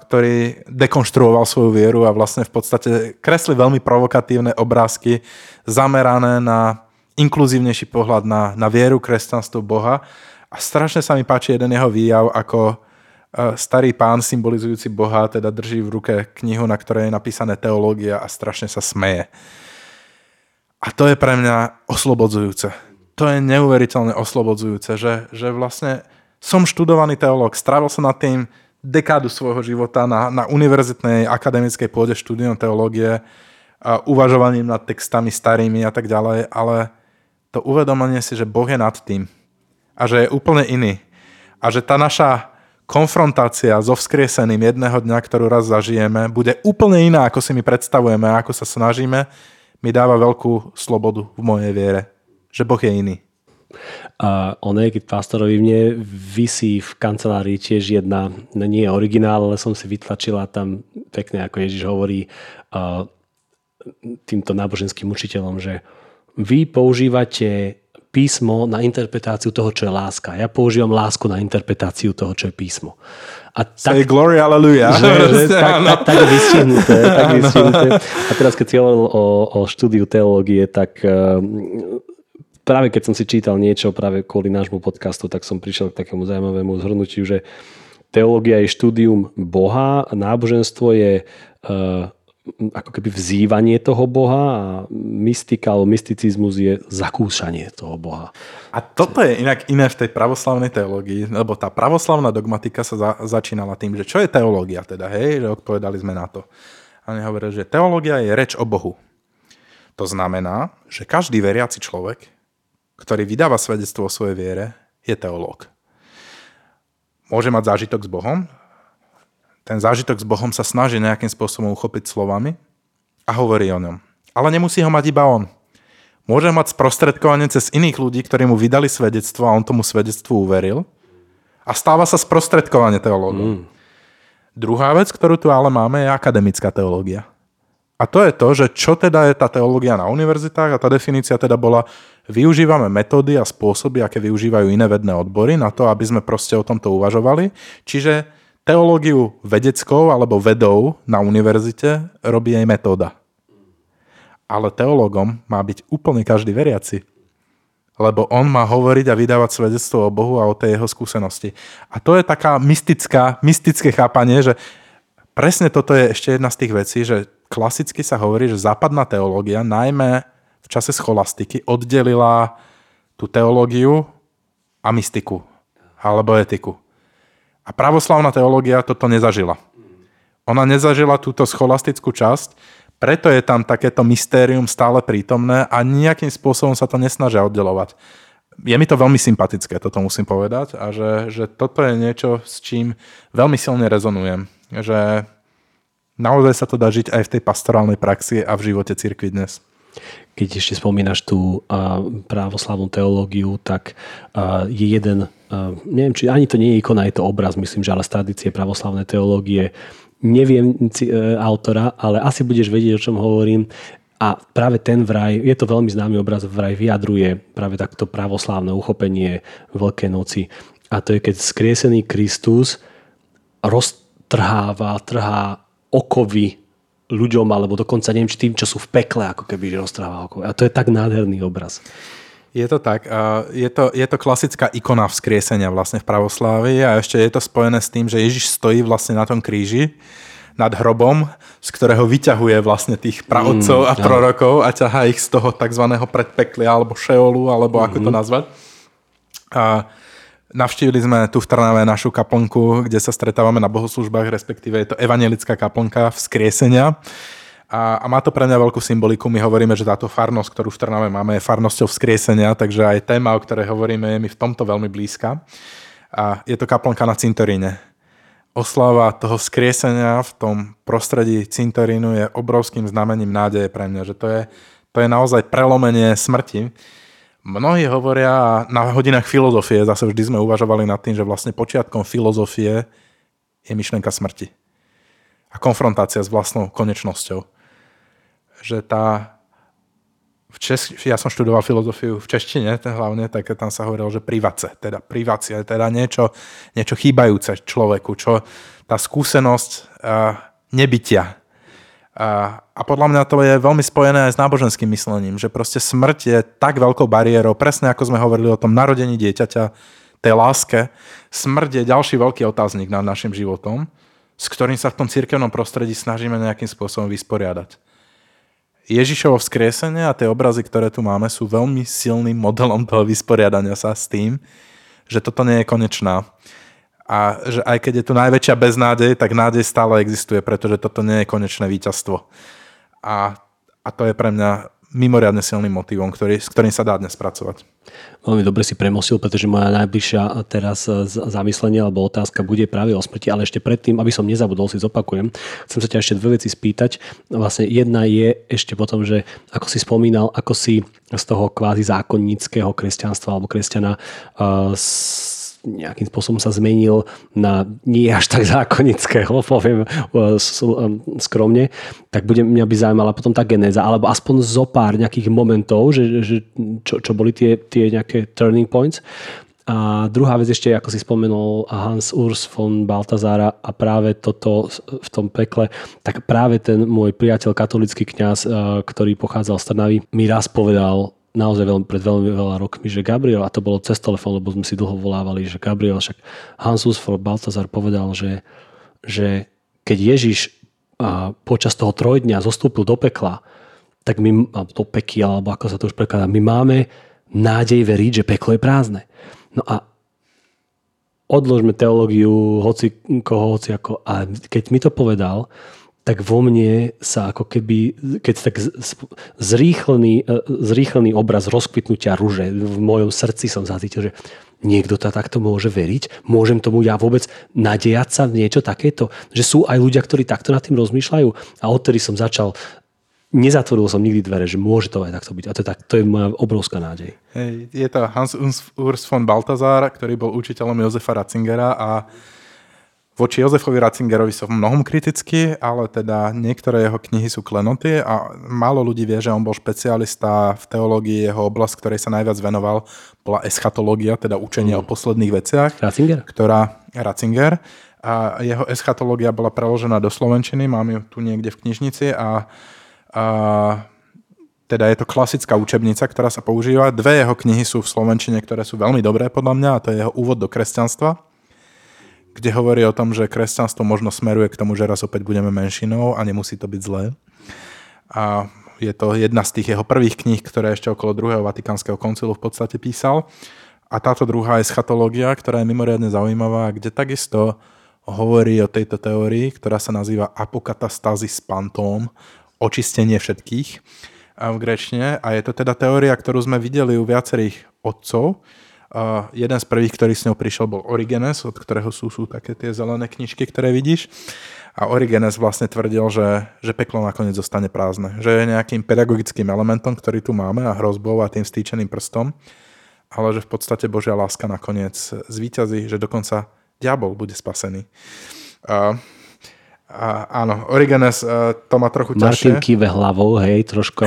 ktorý dekonštruoval svoju vieru a vlastne v podstate kresli veľmi provokatívne obrázky zamerané na inkluzívnejší pohľad na, na vieru, kresťanstvo Boha. A strašne sa mi páči jeden jeho výjav, ako starý pán symbolizujúci Boha teda drží v ruke knihu, na ktorej je napísané teológia a strašne sa smeje. A to je pre mňa oslobodzujúce. To je neuveriteľne oslobodzujúce, že, že vlastne som študovaný teológ, strávil som nad tým dekádu svojho života na, na univerzitnej akademickej pôde štúdium teológie, a uvažovaním nad textami starými a tak ďalej, ale to uvedomenie si, že Boh je nad tým a že je úplne iný a že tá naša konfrontácia so vzkrieseným jedného dňa, ktorú raz zažijeme, bude úplne iná, ako si my predstavujeme, ako sa snažíme, mi dáva veľkú slobodu v mojej viere, že Boh je iný. A ono keď pastorovi mne vysí v kancelárii tiež jedna, no nie je originál, ale som si vytlačila tam pekne, ako Ježiš hovorí uh, týmto náboženským učiteľom, že vy používate písmo na interpretáciu toho, čo je láska. Ja používam lásku na interpretáciu toho, čo je písmo. A tak, Say glory, hallelujah. Že, že, tak, tak, tak vystihnuté. Tak vystihnuté. A teraz, keď si hovoril o, o štúdiu teológie, tak uh, práve keď som si čítal niečo práve kvôli nášmu podcastu, tak som prišiel k takému zaujímavému zhrnutiu, že teológia je štúdium Boha, náboženstvo je uh, ako keby vzývanie toho Boha a mystika alebo mysticizmus je zakúšanie toho Boha. A toto je inak iné v tej pravoslavnej teológii, lebo tá pravoslavná dogmatika sa za, začínala tým, že čo je teológia teda, hej, že odpovedali sme na to. A oni hovorili, že teológia je reč o Bohu. To znamená, že každý veriaci človek, ktorý vydáva svedectvo o svojej viere, je teológ. Môže mať zážitok s Bohom, ten zážitok s Bohom sa snaží nejakým spôsobom uchopiť slovami a hovorí o ňom. Ale nemusí ho mať iba on. Môže mať sprostredkovanie cez iných ľudí, ktorí mu vydali svedectvo a on tomu svedectvu uveril. A stáva sa sprostredkovanie teológom. Mm. Druhá vec, ktorú tu ale máme, je akademická teológia. A to je to, že čo teda je tá teológia na univerzitách a tá definícia teda bola, využívame metódy a spôsoby, aké využívajú iné vedné odbory na to, aby sme proste o tomto uvažovali. Čiže teológiu vedeckou alebo vedou na univerzite robí aj metóda. Ale teológom má byť úplne každý veriaci. Lebo on má hovoriť a vydávať svedectvo o Bohu a o tej jeho skúsenosti. A to je taká mystická, mystické chápanie, že presne toto je ešte jedna z tých vecí, že klasicky sa hovorí, že západná teológia, najmä v čase scholastiky, oddelila tú teológiu a mystiku alebo etiku. A pravoslavná teológia toto nezažila. Ona nezažila túto scholastickú časť, preto je tam takéto mystérium stále prítomné a nejakým spôsobom sa to nesnažia oddelovať. Je mi to veľmi sympatické, toto musím povedať, a že, že toto je niečo, s čím veľmi silne rezonujem. Že naozaj sa to dá žiť aj v tej pastorálnej praxi a v živote cirkvi dnes keď ešte spomínaš tú uh, právoslavnú teológiu, tak uh, je jeden, uh, neviem, či ani to nie je ikona, je to obraz, myslím, že ale z tradície pravoslavnej teológie. Neviem uh, autora, ale asi budeš vedieť, o čom hovorím. A práve ten vraj, je to veľmi známy obraz, vraj vyjadruje práve takto pravoslávne uchopenie Veľkej noci. A to je, keď skriesený Kristus roztrháva, trhá okovy ľuďom, alebo dokonca neviem, či tým, čo sú v pekle, ako keby okolo. A to je tak nádherný obraz. Je to tak. Je to, je to klasická ikona vzkriesenia vlastne v pravoslávii a ešte je to spojené s tým, že Ježiš stojí vlastne na tom kríži nad hrobom, z ktorého vyťahuje vlastne tých pravodcov mm, a prorokov a ťahá ich z toho tzv. predpeklia alebo šeolu, alebo mm-hmm. ako to mhm. nazvať. A Navštívili sme tu v Trnave našu kaplnku, kde sa stretávame na bohoslužbách, respektíve je to evangelická kaplnka vzkriesenia. A, a má to pre mňa veľkú symboliku. My hovoríme, že táto farnosť, ktorú v Trnave máme, je farnosťou vzkriesenia, takže aj téma, o ktorej hovoríme, je mi v tomto veľmi blízka. A je to kaplnka na cintoríne. Oslava toho vzkriesenia v tom prostredí cintorínu je obrovským znamením nádeje pre mňa, že to je, to je naozaj prelomenie smrti Mnohí hovoria, na hodinách filozofie zase vždy sme uvažovali nad tým, že vlastne počiatkom filozofie je myšlenka smrti. A konfrontácia s vlastnou konečnosťou. že tá v Čes, ja som študoval filozofiu v češtine hlavne, tak tam sa hovorilo, že privace, teda privácia, teda niečo, niečo chýbajúce človeku, čo tá skúsenosť uh, nebytia. Uh, a podľa mňa to je veľmi spojené aj s náboženským myslením, že proste smrť je tak veľkou bariérou, presne ako sme hovorili o tom narodení dieťaťa, tej láske. Smrť je ďalší veľký otáznik nad našim životom, s ktorým sa v tom cirkevnom prostredí snažíme nejakým spôsobom vysporiadať. Ježišovo vzkriesenie a tie obrazy, ktoré tu máme, sú veľmi silným modelom toho vysporiadania sa s tým, že toto nie je konečná. A že aj keď je tu najväčšia beznádej, tak nádej stále existuje, pretože toto nie je konečné víťazstvo. A, a to je pre mňa mimoriadne silným motivom, ktorý, s ktorým sa dá dnes pracovať. Veľmi dobre si premosil, pretože moja najbližšia teraz zamyslenie alebo otázka bude práve o smrti, ale ešte predtým, aby som nezabudol, si zopakujem, chcem sa ťa ešte dve veci spýtať. Vlastne jedna je ešte potom, že ako si spomínal, ako si z toho kvázi zákonníckého kresťanstva alebo kresťana uh, nejakým spôsobom sa zmenil na nie až tak zákonického, poviem e, e, skromne, tak bude mňa by zaujímala potom tá genéza, alebo aspoň zo pár nejakých momentov, že, že čo, čo boli tie, tie nejaké turning points. A druhá vec ešte, ako si spomenul Hans Urs von Baltazára a práve toto v tom pekle, tak práve ten môj priateľ, katolický kňaz, e, ktorý pochádzal z Trnavy, mi raz povedal, naozaj veľmi, pred veľmi veľa rokmi, že Gabriel, a to bolo cez telefón, lebo sme si dlho volávali, že Gabriel, však Hansus von Baltazar povedal, že, že keď Ježiš a, počas toho trojdňa zostúpil do pekla, tak my, do peky, alebo ako sa to už prekladá, my máme nádej veriť, že peklo je prázdne. No a odložme teológiu hoci koho, hoci ako, a keď mi to povedal, tak vo mne sa ako keby, keď tak zrýchlený, e, zrýchlený obraz rozkvitnutia rúže v mojom srdci som zacítil, že niekto to takto môže veriť, môžem tomu ja vôbec nadejať sa v niečo takéto, že sú aj ľudia, ktorí takto nad tým rozmýšľajú a odtedy som začal nezatvoril som nikdy dvere, že môže to aj takto byť. A to je, tak, to je moja obrovská nádej. Hej, je to Hans Urs von Baltazar, ktorý bol učiteľom Jozefa Ratzingera a Voči Jozefovi Ratzingerovi som mnohom kritický, ale teda niektoré jeho knihy sú klenoty a málo ľudí vie, že on bol špecialista v teológii, jeho oblasť, ktorej sa najviac venoval, bola eschatológia, teda učenie mm. o posledných veciach. Ratzinger? Ktorá, Ratzinger. A jeho eschatológia bola preložená do Slovenčiny, mám ju tu niekde v knižnici a, a teda je to klasická učebnica, ktorá sa používa. Dve jeho knihy sú v Slovenčine, ktoré sú veľmi dobré podľa mňa a to je jeho úvod do kresťanstva kde hovorí o tom, že kresťanstvo možno smeruje k tomu, že raz opäť budeme menšinou a nemusí to byť zlé. A je to jedna z tých jeho prvých kníh, ktoré ešte okolo druhého Vatikánskeho koncilu v podstate písal. A táto druhá je schatológia, ktorá je mimoriadne zaujímavá, kde takisto hovorí o tejto teórii, ktorá sa nazýva apokatastasis pantóm, očistenie všetkých v grečne. A je to teda teória, ktorú sme videli u viacerých otcov, jeden z prvých, ktorý s ňou prišiel, bol Origenes, od ktorého sú, sú také tie zelené knižky, ktoré vidíš. A Origenes vlastne tvrdil, že, že peklo nakoniec zostane prázdne. Že je nejakým pedagogickým elementom, ktorý tu máme a hrozbou a tým stýčeným prstom, ale že v podstate Božia láska nakoniec zvíťazí, že dokonca diabol bude spasený. A a, áno, Origenes uh, to má trochu ťažšie. Martin kýve hlavou, hej, trošku.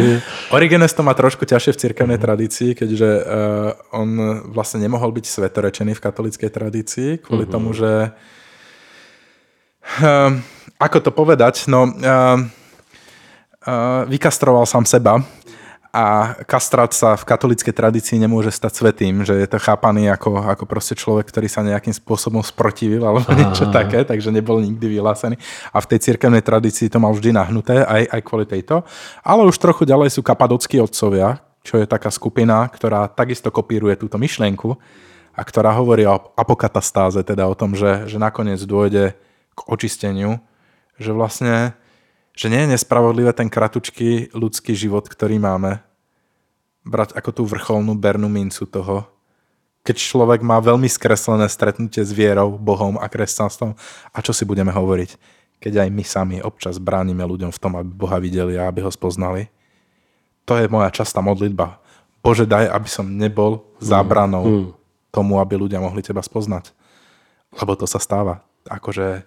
Origenes to má trošku ťažšie v cirkevnej mm. tradícii, keďže uh, on vlastne nemohol byť svetorečený v katolíckej tradícii, kvôli mm-hmm. tomu, že uh, ako to povedať, no uh, uh, vykastroval sám seba a kastrát sa v katolíckej tradícii nemôže stať svetým, že je to chápaný ako, ako proste človek, ktorý sa nejakým spôsobom sprotivil alebo Aha. niečo také, takže nebol nikdy vyhlásený. A v tej cirkevnej tradícii to mal vždy nahnuté, aj, aj kvôli tejto. Ale už trochu ďalej sú kapadockí otcovia, čo je taká skupina, ktorá takisto kopíruje túto myšlienku a ktorá hovorí o apokatastáze, teda o tom, že, že nakoniec dôjde k očisteniu, že vlastne že nie je nespravodlivé ten kratučký ľudský život, ktorý máme, brať ako tú vrcholnú bernú mincu toho, keď človek má veľmi skreslené stretnutie s vierou, Bohom a kresťanstvom. A čo si budeme hovoriť, keď aj my sami občas bránime ľuďom v tom, aby Boha videli a aby ho spoznali? To je moja častá modlitba. Bože, daj, aby som nebol zábranou mm, mm. tomu, aby ľudia mohli teba spoznať. Lebo to sa stáva. Akože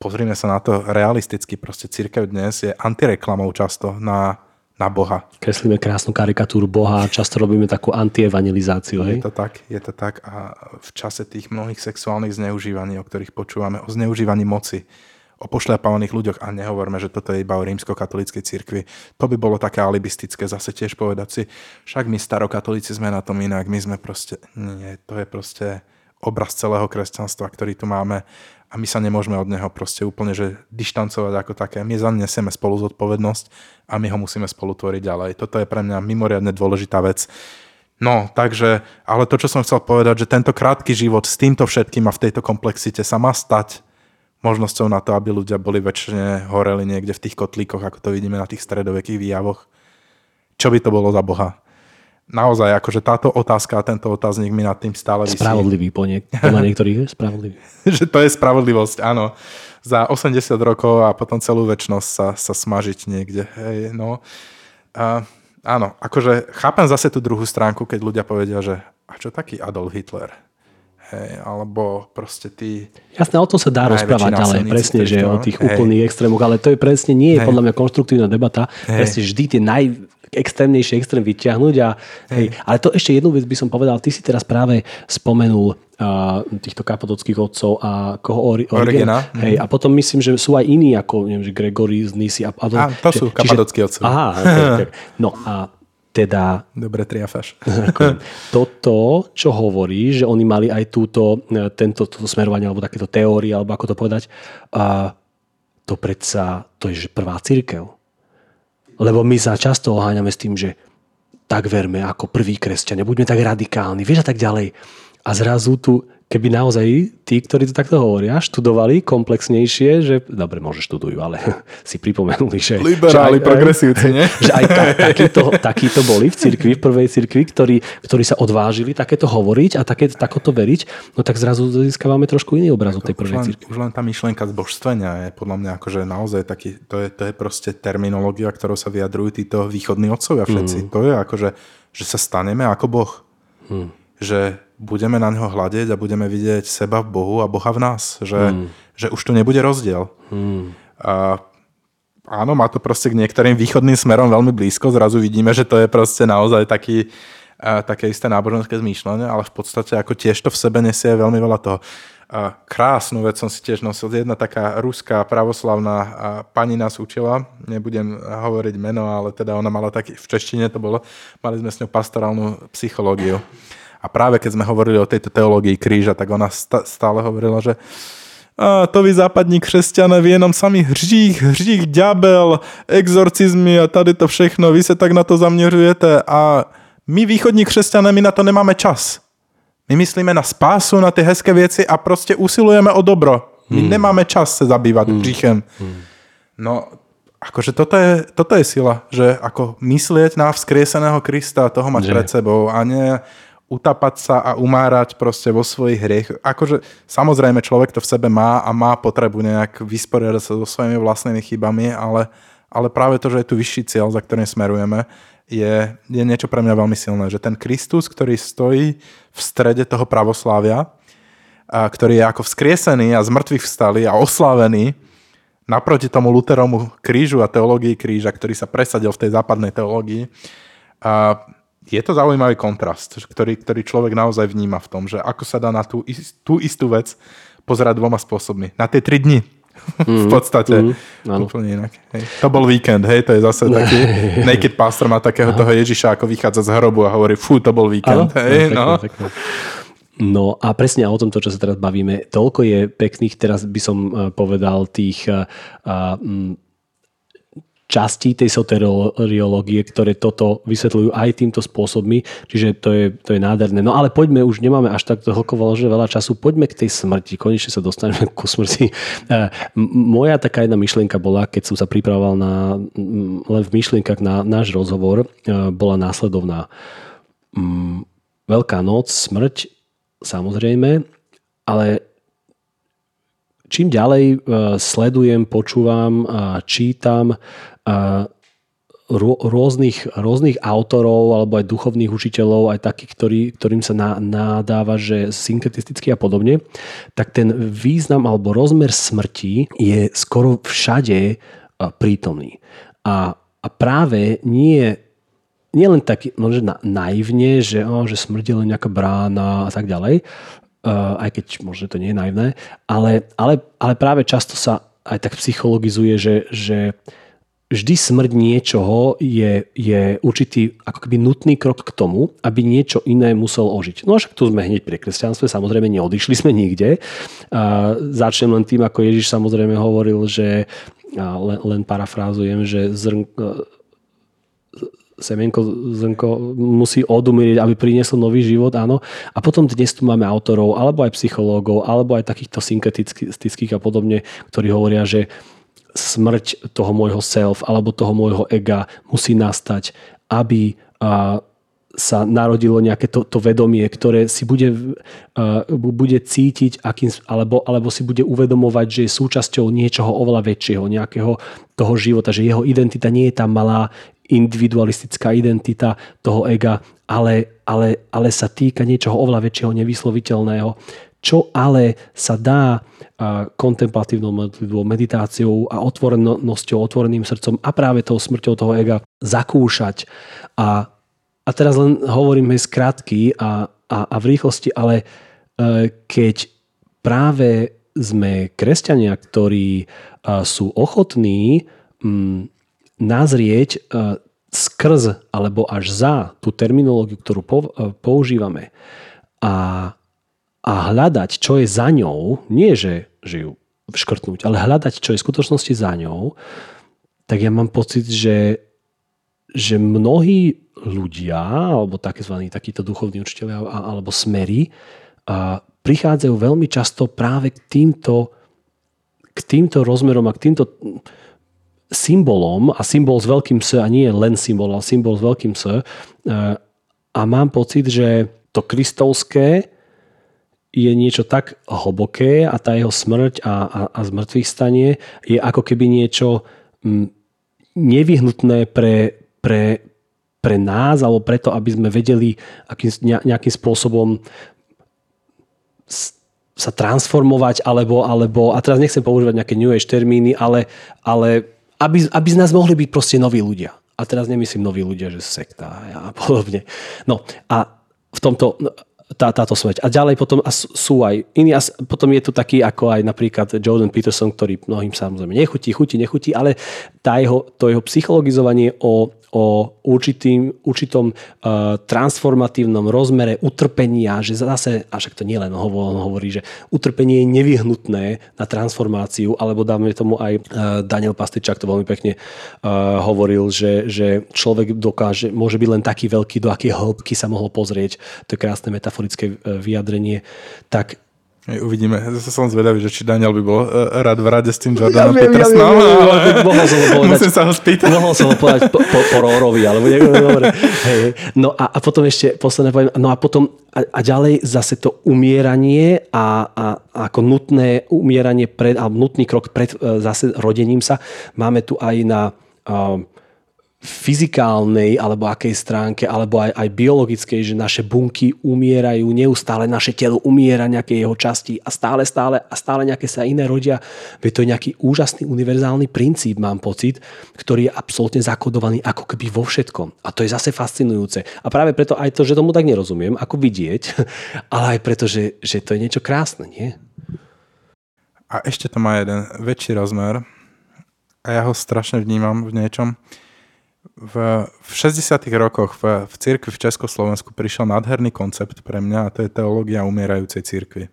pozrime sa na to realisticky. Proste církev dnes je antireklamou často na, na Boha. Kreslíme krásnu karikatúru Boha a často robíme takú antievangelizáciu. Hej? Je to tak, je to tak. A v čase tých mnohých sexuálnych zneužívaní, o ktorých počúvame, o zneužívaní moci, o pošľapávaných ľuďoch a nehovorme, že toto je iba o rímsko-katolíckej cirkvi. To by bolo také alibistické zase tiež povedať si, však my starokatolíci sme na tom inak, my sme proste, nie, to je proste obraz celého kresťanstva, ktorý tu máme a my sa nemôžeme od neho proste úplne že dištancovať ako také. My za spolu zodpovednosť a my ho musíme spolu tvoriť ďalej. Toto je pre mňa mimoriadne dôležitá vec. No, takže, ale to, čo som chcel povedať, že tento krátky život s týmto všetkým a v tejto komplexite sa má stať možnosťou na to, aby ľudia boli väčšine horeli niekde v tých kotlíkoch, ako to vidíme na tých stredovekých výjavoch. Čo by to bolo za Boha? Naozaj, akože táto otázka a tento otáznik mi nad tým stále vysí. Spravodlivý po, niek- niektorých je spravodlivý. že to je spravodlivosť, áno. Za 80 rokov a potom celú väčšnosť sa, sa smažiť niekde. Hej, no. A, áno, akože chápem zase tú druhú stránku, keď ľudia povedia, že a čo taký Adolf Hitler? Hej, alebo proste tí... Jasné, o tom sa dá rozprávať ďalej, presne, že o tých hej. úplných extrémoch, ale to je presne, nie je hej. podľa mňa konštruktívna debata, hej. presne vždy tie naj, extrémnejšie extrém vyťahnuť. A, hej. Ale to ešte jednu vec by som povedal. Ty si teraz práve spomenul uh, týchto kapadockých otcov a koho Ori, Origena. Origena. Hej, a potom myslím, že sú aj iní, ako neviem, že Gregory z Nisi. A, a, a to sú kapadockí otcov. Aha, okay, okay. No a teda... Dobre triafáš. toto, čo hovorí, že oni mali aj túto, e, tento toto smerovanie, alebo takéto teórie, alebo ako to povedať, a to predsa, to je že prvá církev. Lebo my sa často oháňame s tým, že tak verme ako prvý kresťania, buďme tak radikálni, vieš a tak ďalej. A zrazu tu keby naozaj tí, ktorí to takto hovoria, študovali komplexnejšie, že dobre, môže študujú, ale si pripomenuli, že... Liberáli, že aj, progresívci, nie? Že aj ta, takíto, takíto boli v cirkvi, v prvej cirkvi, ktorí, ktorí sa odvážili takéto hovoriť a také, takoto veriť, no tak zrazu získavame trošku iný obraz od tej prvej len, cirkvi. Už len tá myšlienka zbožstvenia je podľa mňa akože naozaj taký, to je, to je proste terminológia, ktorou sa vyjadrujú títo východní otcovia všetci. Mm. To je akože, že sa staneme ako Boh. Mm. Že budeme na ňo hľadiť a budeme vidieť seba v Bohu a Boha v nás. Že, mm. že už tu nebude rozdiel. Mm. A áno, má to proste k niektorým východným smerom veľmi blízko. Zrazu vidíme, že to je proste naozaj taký, a, také isté náboženské zmýšľanie, ale v podstate ako tiež to v sebe nesie veľmi veľa toho. A krásnu vec som si tiež nosil. Jedna taká ruská pravoslavná pani nás učila, nebudem hovoriť meno, ale teda ona mala taký, v češtine to bolo, mali sme s ňou pastorálnu psychológiu. A práve keď sme hovorili o tejto teológii kríža, tak ona stále hovorila, že a to vy západní křesťané, vy jenom sami hřích, hřích, ďabel, exorcizmy a tady to všechno, vy se tak na to zaměřujete a my východní křesťané, my na to nemáme čas. My myslíme na spásu, na ty hezké věci a prostě usilujeme o dobro. My hmm. nemáme čas se zabývat hmm. hříchem. Hmm. No, akože toto je, toto je sila, že ako myslieť na vzkrieseného Krista, toho mať že. pred sebou a nie utapať sa a umárať proste vo svojich hriech. Akože samozrejme človek to v sebe má a má potrebu nejak vysporiadať sa so svojimi vlastnými chybami, ale, ale práve to, že je tu vyšší cieľ, za ktorým smerujeme, je, je niečo pre mňa veľmi silné. Že ten Kristus, ktorý stojí v strede toho pravoslávia, a ktorý je ako vzkriesený a z mŕtvych vstali a oslávený, naproti tomu Luteromu krížu a teológii kríža, ktorý sa presadil v tej západnej teológii, a je to zaujímavý kontrast, ktorý, ktorý človek naozaj vníma v tom, že ako sa dá na tú, tú istú vec pozerať dvoma spôsobmi. Na tie tri dni v mhm. podstate. Mm, mm, Úplne inak. Hej. To bol víkend, hej, to je zase taký naked pastor má takého toho Ježiša, ako vychádza z hrobu a hovorí, fú, to bol víkend. Hej, no. Pekne, pekne. No a presne o tomto, čo sa teraz bavíme, toľko je pekných, teraz by som eh, povedal, tých uh, častí tej soteriológie, ktoré toto vysvetľujú aj týmto spôsobmi, čiže to je, to je nádherné. No ale poďme, už nemáme až tak hlkovo, že veľa času, poďme k tej smrti, konečne sa dostaneme ku smrti. E, moja taká jedna myšlienka bola, keď som sa pripravoval na, len v myšlienkach na náš rozhovor, e, bola následovná. Veľká noc, smrť, samozrejme, ale čím ďalej uh, sledujem, počúvam a čítam, rôznych, rôznych autorov alebo aj duchovných učiteľov, aj takých, ktorý, ktorým sa nadáva, že syntetisticky a podobne, tak ten význam alebo rozmer smrti je skoro všade prítomný. A, a práve nie nie len tak možno naivne, že, oh, že smrť je len nejaká brána a tak ďalej, uh, aj keď možno to nie je naivné, ale, ale, ale práve často sa aj tak psychologizuje, že, že vždy smrť niečoho je, je určitý ako keby nutný krok k tomu, aby niečo iné musel ožiť. No a však tu sme hneď pri kresťanstve, samozrejme neodišli sme nikde. Uh, začnem len tým, ako Ježiš samozrejme hovoril, že len, len parafrázujem, že zrn, semienko zrnko musí odumierieť, aby prinieslo nový život, áno. A potom dnes tu máme autorov, alebo aj psychológov, alebo aj takýchto syntetických a podobne, ktorí hovoria, že smrť toho môjho self alebo toho môjho ega musí nastať, aby sa narodilo nejaké to, to vedomie, ktoré si bude, bude cítiť, akým, alebo, alebo si bude uvedomovať, že je súčasťou niečoho oveľa väčšieho, nejakého toho života, že jeho identita nie je tá malá individualistická identita toho ega, ale, ale, ale sa týka niečoho oveľa väčšieho, nevysloviteľného, čo ale sa dá kontemplatívnou modlitbou, meditáciou a otvorenosťou, otvoreným srdcom a práve tou smrťou toho ega zakúšať. A a teraz len hovorím aj skrátky a, a, a v rýchlosti, ale e, keď práve sme kresťania, ktorí e, sú ochotní m, nazrieť e, skrz alebo až za tú terminológiu, ktorú po, používame. A, a hľadať, čo je za ňou, nie že, že ju škrtnúť, ale hľadať, čo je v skutočnosti za ňou, tak ja mám pocit, že, že mnohí ľudia, alebo tzv. takíto duchovní učiteľia alebo smery, a prichádzajú veľmi často práve k týmto, k týmto rozmerom a k týmto symbolom, a symbol s veľkým S, a nie len symbol, ale symbol s veľkým S, a mám pocit, že to kristovské je niečo tak hlboké a tá jeho smrť a, a, a zmrtvých stanie je ako keby niečo nevyhnutné pre, pre, pre nás, alebo preto, aby sme vedeli akým, nejakým spôsobom sa transformovať, alebo, alebo, a teraz nechcem používať nejaké New Age termíny, ale, ale aby, aby z nás mohli byť proste noví ľudia. A teraz nemyslím noví ľudia, že sekta a podobne. No a v tomto, tá, táto smrť. A ďalej potom a sú aj iní, a potom je tu taký ako aj napríklad Jordan Peterson, ktorý mnohým samozrejme nechutí, chutí, nechutí, ale tá jeho, to jeho psychologizovanie o, o určitým, určitom uh, transformatívnom rozmere utrpenia, že zase, a však to nie len on hovorí, že utrpenie je nevyhnutné na transformáciu, alebo dáme tomu aj uh, Daniel Pastičák to veľmi pekne uh, hovoril, že, že človek dokáže, môže byť len taký veľký, do akej hĺbky sa mohol pozrieť, to je krásne metaforické vyjadrenie, tak Uvidíme. Som zvedavý, že či Daniel by bol uh, rád v rade s tým Jordanom ja Petersonom. Ja, ja, ja, ja, mohol som ho povedať. Musím sa ho spýtať. Mohol som ho povedať po, po, po Rórovi, alebo dobre. Hej. No a, a potom ešte posledné poviem. No a potom a, a ďalej zase to umieranie a, a, a ako nutné umieranie pred, alebo nutný krok pred uh, zase rodením sa. Máme tu aj na uh, fyzikálnej alebo akej stránke, alebo aj, aj biologickej, že naše bunky umierajú, neustále naše telo umiera nejaké jeho časti a stále, stále a stále nejaké sa iné rodia. Veď to je nejaký úžasný univerzálny princíp, mám pocit, ktorý je absolútne zakodovaný ako keby vo všetkom. A to je zase fascinujúce. A práve preto aj to, že tomu tak nerozumiem, ako vidieť, ale aj preto, že, že to je niečo krásne, nie? A ešte to má jeden väčší rozmer a ja ho strašne vnímam v niečom v, v 60. rokoch v, v cirkvi v Československu prišiel nádherný koncept pre mňa a to je teológia umierajúcej cirkvi.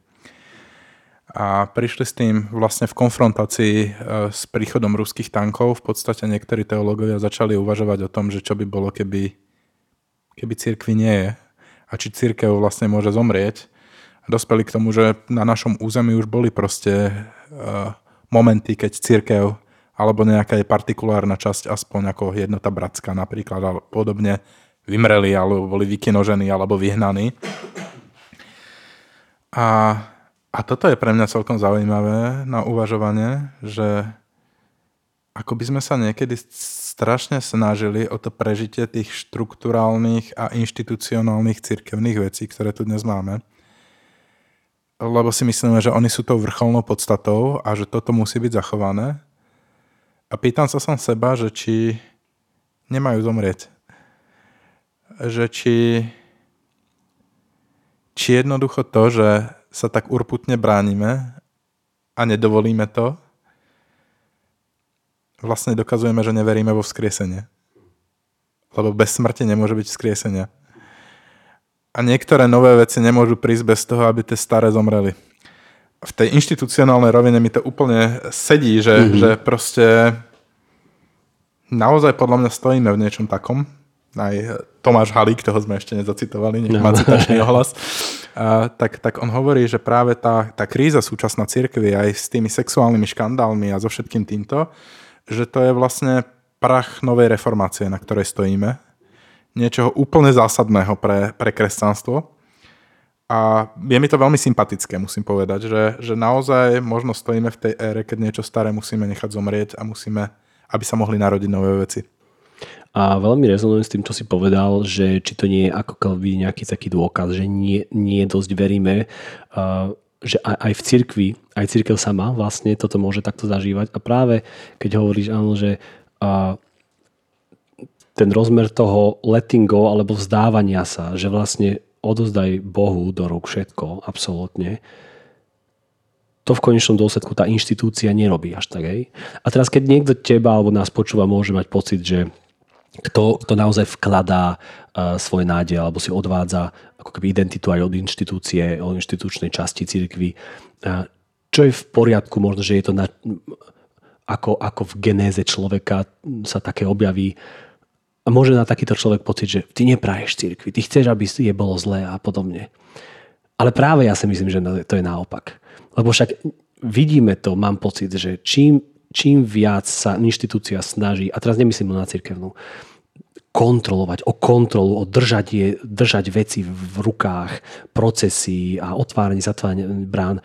A prišli s tým vlastne v konfrontácii e, s príchodom ruských tankov. V podstate niektorí teológovia začali uvažovať o tom, že čo by bolo, keby, keby cirkvi nie je a či církev vlastne môže zomrieť. Dospeli k tomu, že na našom území už boli proste uh, momenty, keď církev alebo nejaká je partikulárna časť, aspoň ako jednota bratská napríklad, alebo podobne, vymreli, alebo boli vykinožení, alebo vyhnaní. A, a toto je pre mňa celkom zaujímavé na uvažovanie, že ako by sme sa niekedy strašne snažili o to prežitie tých štruktúrálnych a inštitucionálnych cirkevných vecí, ktoré tu dnes máme. Lebo si myslíme, že oni sú tou vrcholnou podstatou a že toto musí byť zachované. A pýtam sa som seba, že či nemajú zomrieť. Že či, či jednoducho to, že sa tak urputne bránime a nedovolíme to, vlastne dokazujeme, že neveríme vo vzkriesenie. Lebo bez smrti nemôže byť vzkriesenia. A niektoré nové veci nemôžu prísť bez toho, aby tie staré zomreli. V tej inštitucionálnej rovine mi to úplne sedí, že, mm-hmm. že proste naozaj podľa mňa stojíme v niečom takom. Aj Tomáš Halík, toho sme ešte nezacitovali, nech no. má citačný ohlas. A, tak, tak on hovorí, že práve tá, tá kríza súčasná církvy aj s tými sexuálnymi škandálmi a so všetkým týmto, že to je vlastne prach novej reformácie, na ktorej stojíme. Niečoho úplne zásadného pre, pre kresťanstvo. A je mi to veľmi sympatické, musím povedať, že, že naozaj možno stojíme v tej ére, keď niečo staré musíme nechať zomrieť a musíme, aby sa mohli narodiť nové veci. A veľmi rezonujem s tým, čo si povedal, že či to nie je ako nejaký taký dôkaz, že nie, nie dosť veríme uh, že aj, aj v cirkvi, aj cirkev sama vlastne toto môže takto zažívať. A práve keď hovoríš, áno, že ten rozmer toho letting go alebo vzdávania sa, že vlastne odozdaj Bohu do rúk všetko, absolútne, to v konečnom dôsledku tá inštitúcia nerobí až tak. Hej. A teraz, keď niekto teba alebo nás počúva, môže mať pocit, že kto, kto naozaj vkladá uh, svoj nádej alebo si odvádza ako keby identitu aj od inštitúcie, od inštitúčnej časti cirkvi. Uh, čo je v poriadku, možno, že je to na, ako, ako v genéze človeka sa také objaví a môže na takýto človek pocit, že ty nepraješ cirkvi, ty chceš, aby je bolo zlé a podobne. Ale práve ja si myslím, že to je naopak. Lebo však vidíme to, mám pocit, že čím čím viac sa inštitúcia snaží, a teraz nemyslím na cirkevnú, kontrolovať, o kontrolu, o držať, je, držať veci v rukách, procesy a otváranie, zatváranie brán,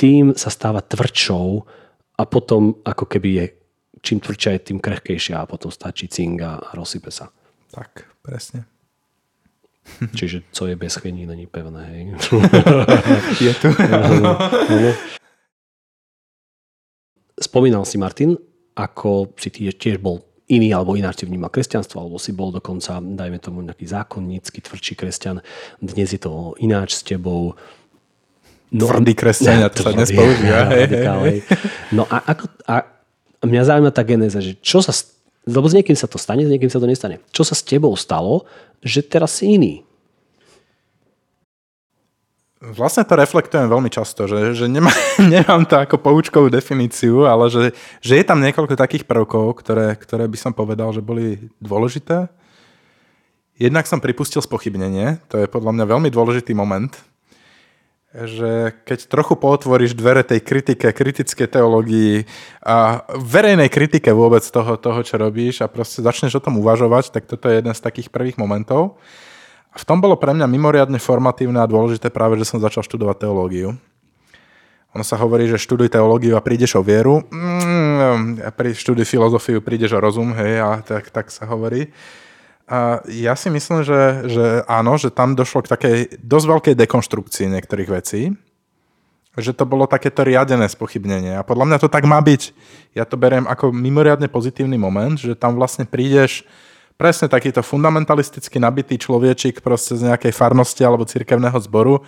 tým sa stáva tvrdšou a potom ako keby je čím tvrdšia je, tým krehkejšia a potom stačí cinga a rozsype sa. Tak, presne. Čiže co je bez chvení, není pevné. Hej. je tu. Spomínal si, Martin, ako si tiež, bol iný alebo ináč vnímal kresťanstvo, alebo si bol dokonca, dajme tomu, nejaký zákonnícky, tvrdší kresťan. Dnes je to ináč s tebou. No, Tvrdý kresťan, to sa dnes používa. No a, ako, a mňa zaujíma tá genéza, že čo sa, lebo s niekým sa to stane, s niekým sa to nestane. Čo sa s tebou stalo, že teraz si iný? Vlastne to reflektujem veľmi často, že, že nemá, nemám to ako poučkovú definíciu, ale že, že je tam niekoľko takých prvkov, ktoré, ktoré by som povedal, že boli dôležité. Jednak som pripustil spochybnenie, to je podľa mňa veľmi dôležitý moment, že keď trochu pootvoríš dvere tej kritike, kritické teológii a verejnej kritike vôbec toho, toho, čo robíš a proste začneš o tom uvažovať, tak toto je jeden z takých prvých momentov. A v tom bolo pre mňa mimoriadne formatívne a dôležité práve, že som začal študovať teológiu. Ono sa hovorí, že študuj teológiu a prídeš o vieru. Mm, pri štúdiu filozofiu prídeš o rozum, hej, a tak, tak sa hovorí. A ja si myslím, že, že áno, že tam došlo k takej dosť veľkej dekonštrukcii niektorých vecí. Že to bolo takéto riadené spochybnenie. A podľa mňa to tak má byť. Ja to beriem ako mimoriadne pozitívny moment, že tam vlastne prídeš presne takýto fundamentalisticky nabitý človečik proste z nejakej farnosti alebo cirkevného zboru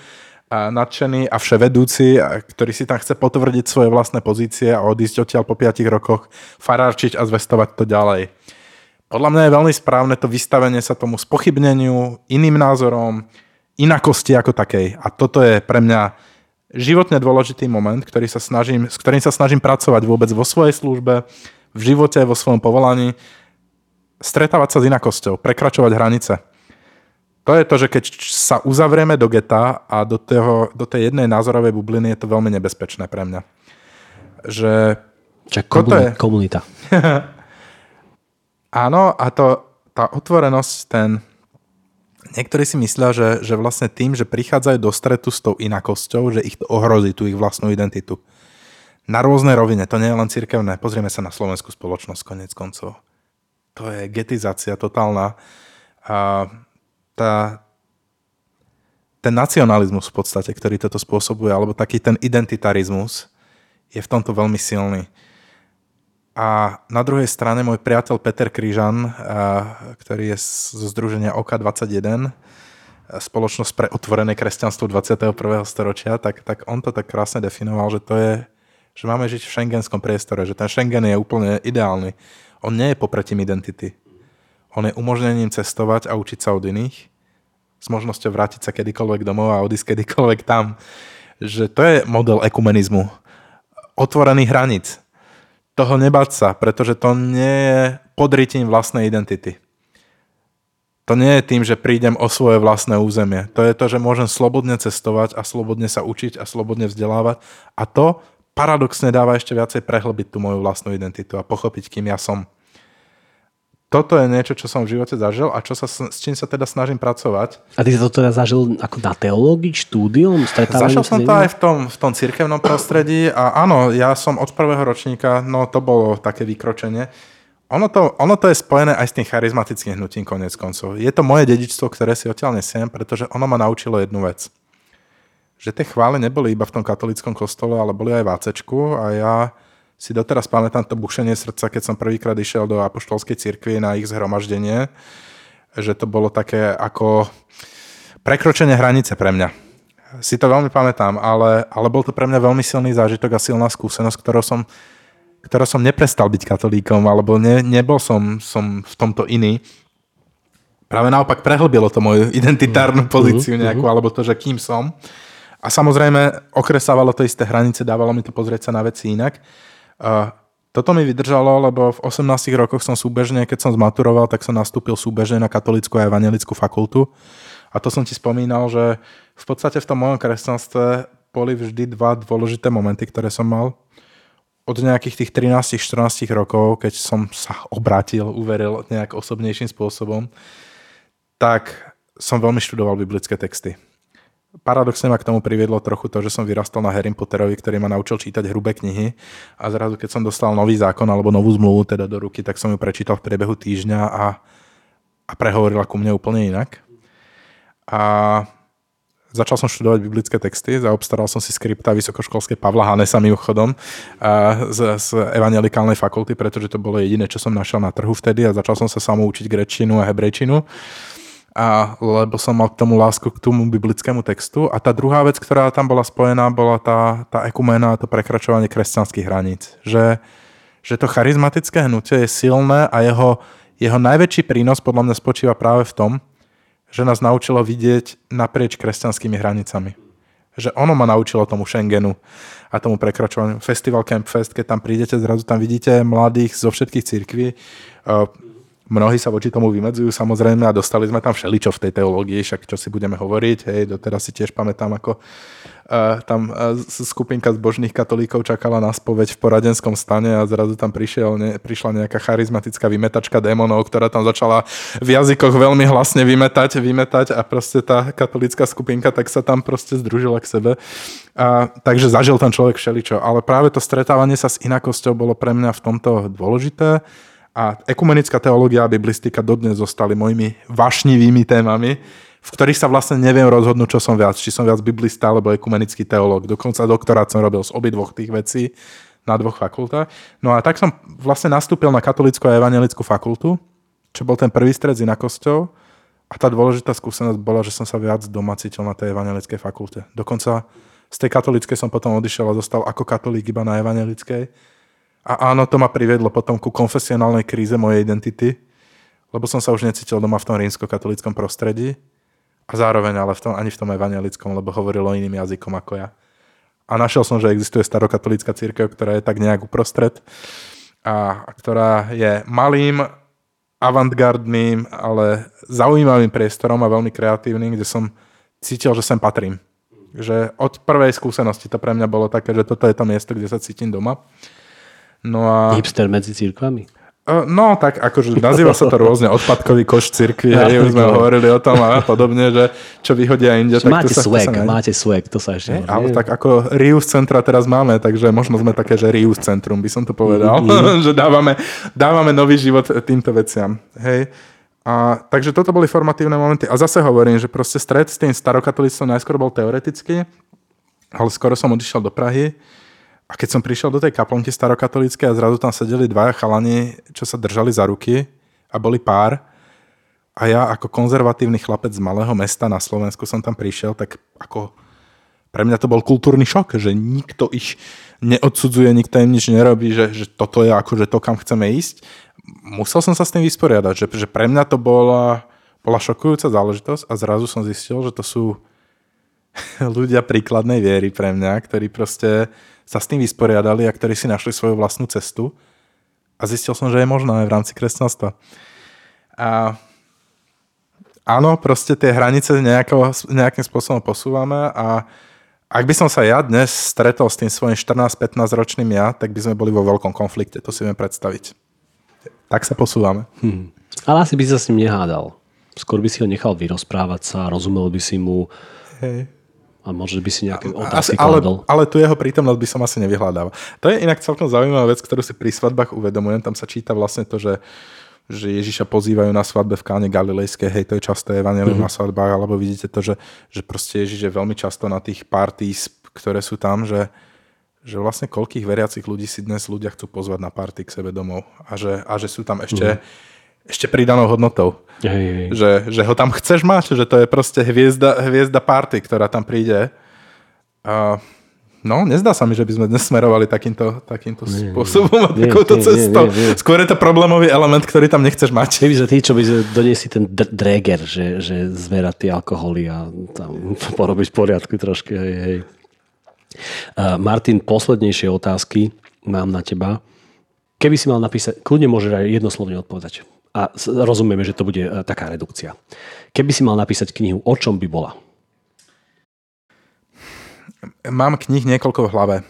a nadšený a vševedúci, a ktorý si tam chce potvrdiť svoje vlastné pozície a odísť odtiaľ po 5 rokoch farárčiť a zvestovať to ďalej. Podľa mňa je veľmi správne to vystavenie sa tomu spochybneniu, iným názorom, inakosti ako takej. A toto je pre mňa životne dôležitý moment, ktorý sa snažím, s ktorým sa snažím pracovať vôbec vo svojej službe, v živote, vo svojom povolaní stretávať sa s inakosťou, prekračovať hranice. To je to, že keď sa uzavrieme do geta a do, toho, do tej jednej názorovej bubliny, je to veľmi nebezpečné pre mňa. Že... Čak komu- je... komunita. Áno, a to, tá otvorenosť, ten... Niektorí si myslia, že, že vlastne tým, že prichádzajú do stretu s tou inakosťou, že ich to ohrozí tú ich vlastnú identitu. Na rôznej rovine, to nie je len cirkevné. Pozrieme sa na slovenskú spoločnosť, konec koncov to je getizácia totálna. A tá, ten nacionalizmus v podstate, ktorý toto spôsobuje, alebo taký ten identitarizmus, je v tomto veľmi silný. A na druhej strane môj priateľ Peter Kryžan, ktorý je zo združenia OK21, spoločnosť pre otvorené kresťanstvo 21. storočia, tak, tak on to tak krásne definoval, že to je, že máme žiť v šengenskom priestore, že ten Schengen je úplne ideálny. On nie je popretím identity. On je umožnením cestovať a učiť sa od iných, s možnosťou vrátiť sa kedykoľvek domov a odísť kedykoľvek tam. Že to je model ekumenizmu. Otvorených hraníc. Toho nebať sa, pretože to nie je podrytím vlastnej identity. To nie je tým, že prídem o svoje vlastné územie. To je to, že môžem slobodne cestovať a slobodne sa učiť a slobodne vzdelávať. A to paradoxne dáva ešte viacej prehlbiť tú moju vlastnú identitu a pochopiť, kým ja som. Toto je niečo, čo som v živote zažil a čo sa, s čím sa teda snažím pracovať. A ty sa to teda zažil ako na teológii, štúdium, Zažil som to aj v tom, v tom cirkevnom prostredí a áno, ja som od prvého ročníka, no to bolo také vykročenie, ono to, ono to je spojené aj s tým charizmatickým hnutím konec koncov. Je to moje dedičstvo, ktoré si odtiaľ nesiem, pretože ono ma naučilo jednu vec. Že tie chvály neboli iba v tom katolickom kostole, ale boli aj v ACčku a ja si doteraz pamätám to bušenie srdca, keď som prvýkrát išiel do apoštolskej cirkvi na ich zhromaždenie, že to bolo také ako prekročenie hranice pre mňa. Si to veľmi pamätám, ale, ale bol to pre mňa veľmi silný zážitok a silná skúsenosť, ktorou som ktorá som neprestal byť katolíkom, alebo ne, nebol som, som v tomto iný. Práve naopak prehlbilo to moju identitárnu mhm. pozíciu mhm. nejakú, alebo to, že kým som. A samozrejme okresávalo to isté hranice, dávalo mi to pozrieť sa na veci inak. Uh, toto mi vydržalo, lebo v 18 rokoch som súbežne, keď som zmaturoval, tak som nastúpil súbežne na katolickú a evangelickú fakultu. A to som ti spomínal, že v podstate v tom mojom kresťanstve boli vždy dva dôležité momenty, ktoré som mal od nejakých tých 13-14 rokov, keď som sa obrátil, uveril nejak osobnejším spôsobom, tak som veľmi študoval biblické texty. Paradoxne ma k tomu priviedlo trochu to, že som vyrastal na Harry Potterovi, ktorý ma naučil čítať hrubé knihy a zrazu, keď som dostal nový zákon alebo novú zmluvu teda do ruky, tak som ju prečítal v priebehu týždňa a, a prehovorila ku mne úplne inak. A Začal som študovať biblické texty, zaobstaral som si skripta vysokoškolskej Pavla Hanesa mimochodom z, z evangelikálnej fakulty, pretože to bolo jediné, čo som našiel na trhu vtedy a začal som sa samo učiť grečinu a hebrejčinu. A, lebo som mal k tomu lásku k tomu biblickému textu. A tá druhá vec, ktorá tam bola spojená, bola tá, tá ekumena, to prekračovanie kresťanských hraníc. Že, že to charizmatické hnutie je silné a jeho, jeho najväčší prínos podľa mňa spočíva práve v tom, že nás naučilo vidieť naprieč kresťanskými hranicami. Že ono ma naučilo tomu Schengenu a tomu prekračovaniu. Festival Camp Fest, keď tam prídete, zrazu tam vidíte mladých zo všetkých církví. Mnohí sa voči tomu vymedzujú samozrejme a dostali sme tam všeličo v tej teológii, však čo si budeme hovoriť. Hej, doteraz si tiež pamätám, ako uh, tam uh, skupinka zbožných katolíkov čakala na spoveď v poradenskom stane a zrazu tam prišiel, ne, prišla nejaká charizmatická vymetačka démonov, ktorá tam začala v jazykoch veľmi hlasne vymetať, vymetať a proste tá katolická skupinka tak sa tam proste združila k sebe. A, takže zažil ten človek všeličo. Ale práve to stretávanie sa s inakosťou bolo pre mňa v tomto dôležité a ekumenická teológia a biblistika dodnes zostali mojimi vašnivými témami, v ktorých sa vlastne neviem rozhodnúť, čo som viac. Či som viac biblista alebo ekumenický teológ. Dokonca doktorát som robil z obidvoch tých vecí na dvoch fakultách. No a tak som vlastne nastúpil na katolickú a evangelickú fakultu, čo bol ten prvý stred s inakosťou. A tá dôležitá skúsenosť bola, že som sa viac doma cítil na tej evangelickej fakulte. Dokonca z tej katolíckej som potom odišiel a zostal ako katolík iba na evangelickej a áno, to ma priviedlo potom ku konfesionálnej kríze mojej identity, lebo som sa už necítil doma v tom rímsko-katolickom prostredí a zároveň ale v tom, ani v tom evangelickom, lebo hovorilo iným jazykom ako ja. A našiel som, že existuje starokatolická církev, ktorá je tak nejak uprostred a, ktorá je malým, avantgardným, ale zaujímavým priestorom a veľmi kreatívnym, kde som cítil, že sem patrím. Že od prvej skúsenosti to pre mňa bolo také, že toto je to miesto, kde sa cítim doma. No a... Hipster medzi církvami? No, tak akože nazýva sa to rôzne odpadkový koš cirkvi, ja, hej, už sme hovorili o tom a podobne, že čo vyhodia inde. Tak máte to sa, swag, to sa máte swag, to sa ešte. Ale tak ako Rius centra teraz máme, takže možno sme také, že Rius centrum by som to povedal, mm-hmm. že dávame, dávame nový život týmto veciam. Hej. A, takže toto boli formatívne momenty. A zase hovorím, že proste stred s tým starokatolictvom najskôr bol teoretický, ale skoro som odišiel do Prahy a keď som prišiel do tej kaplnky starokatolíckej a zrazu tam sedeli dvaja chalani, čo sa držali za ruky a boli pár, a ja ako konzervatívny chlapec z malého mesta na Slovensku som tam prišiel, tak ako pre mňa to bol kultúrny šok, že nikto ich neodsudzuje, nikto im nič nerobí, že, že toto je akože to, kam chceme ísť. Musel som sa s tým vysporiadať, že, že pre mňa to bola, bola šokujúca záležitosť a zrazu som zistil, že to sú ľudia príkladnej viery pre mňa, ktorí proste sa s tým vysporiadali a ktorí si našli svoju vlastnú cestu. A zistil som, že je možné aj v rámci kresťanstva. A áno, proste tie hranice nejako, nejakým spôsobom posúvame a ak by som sa ja dnes stretol s tým svojim 14-15 ročným ja, tak by sme boli vo veľkom konflikte, to si viem predstaviť. Tak sa posúvame. Hmm. Ale asi by sa s ním nehádal. Skôr by si ho nechal vyrozprávať sa, rozumel by si mu. Hej a možno by si nejaké otázky ale, ale tu jeho prítomnosť by som asi nevyhľadával. To je inak celkom zaujímavá vec, ktorú si pri svadbách uvedomujem. Tam sa číta vlastne to, že že Ježiša pozývajú na svadbe v káne Galilejskej, hej, to je často evanelium mm-hmm. na svadbách, alebo vidíte to, že, že proste Ježiš je veľmi často na tých parties, ktoré sú tam, že, že vlastne koľkých veriacich ľudí si dnes ľudia chcú pozvať na party k sebe domov a že, a že sú tam ešte mm-hmm ešte pridanou hodnotou. Hej, hej. Že, že ho tam chceš mať, že to je proste hviezda, hviezda party, ktorá tam príde. A no, nezdá sa mi, že by sme dnes smerovali takýmto, takýmto nie, spôsobom a takouto cestou. Nie, nie, nie. Skôr je to problémový element, ktorý tam nechceš mať. Keby sa tí, čo by doniesli ten dréger, že, že zverať tie alkoholy a tam porobiť poriadku trošku. Hej, hej. Uh, Martin, poslednejšie otázky mám na teba. Keby si mal napísať, kľudne môžeš aj jednoslovne odpovedať a rozumieme, že to bude e, taká redukcia. Keby si mal napísať knihu, o čom by bola? Mám knih niekoľko v hlave. E,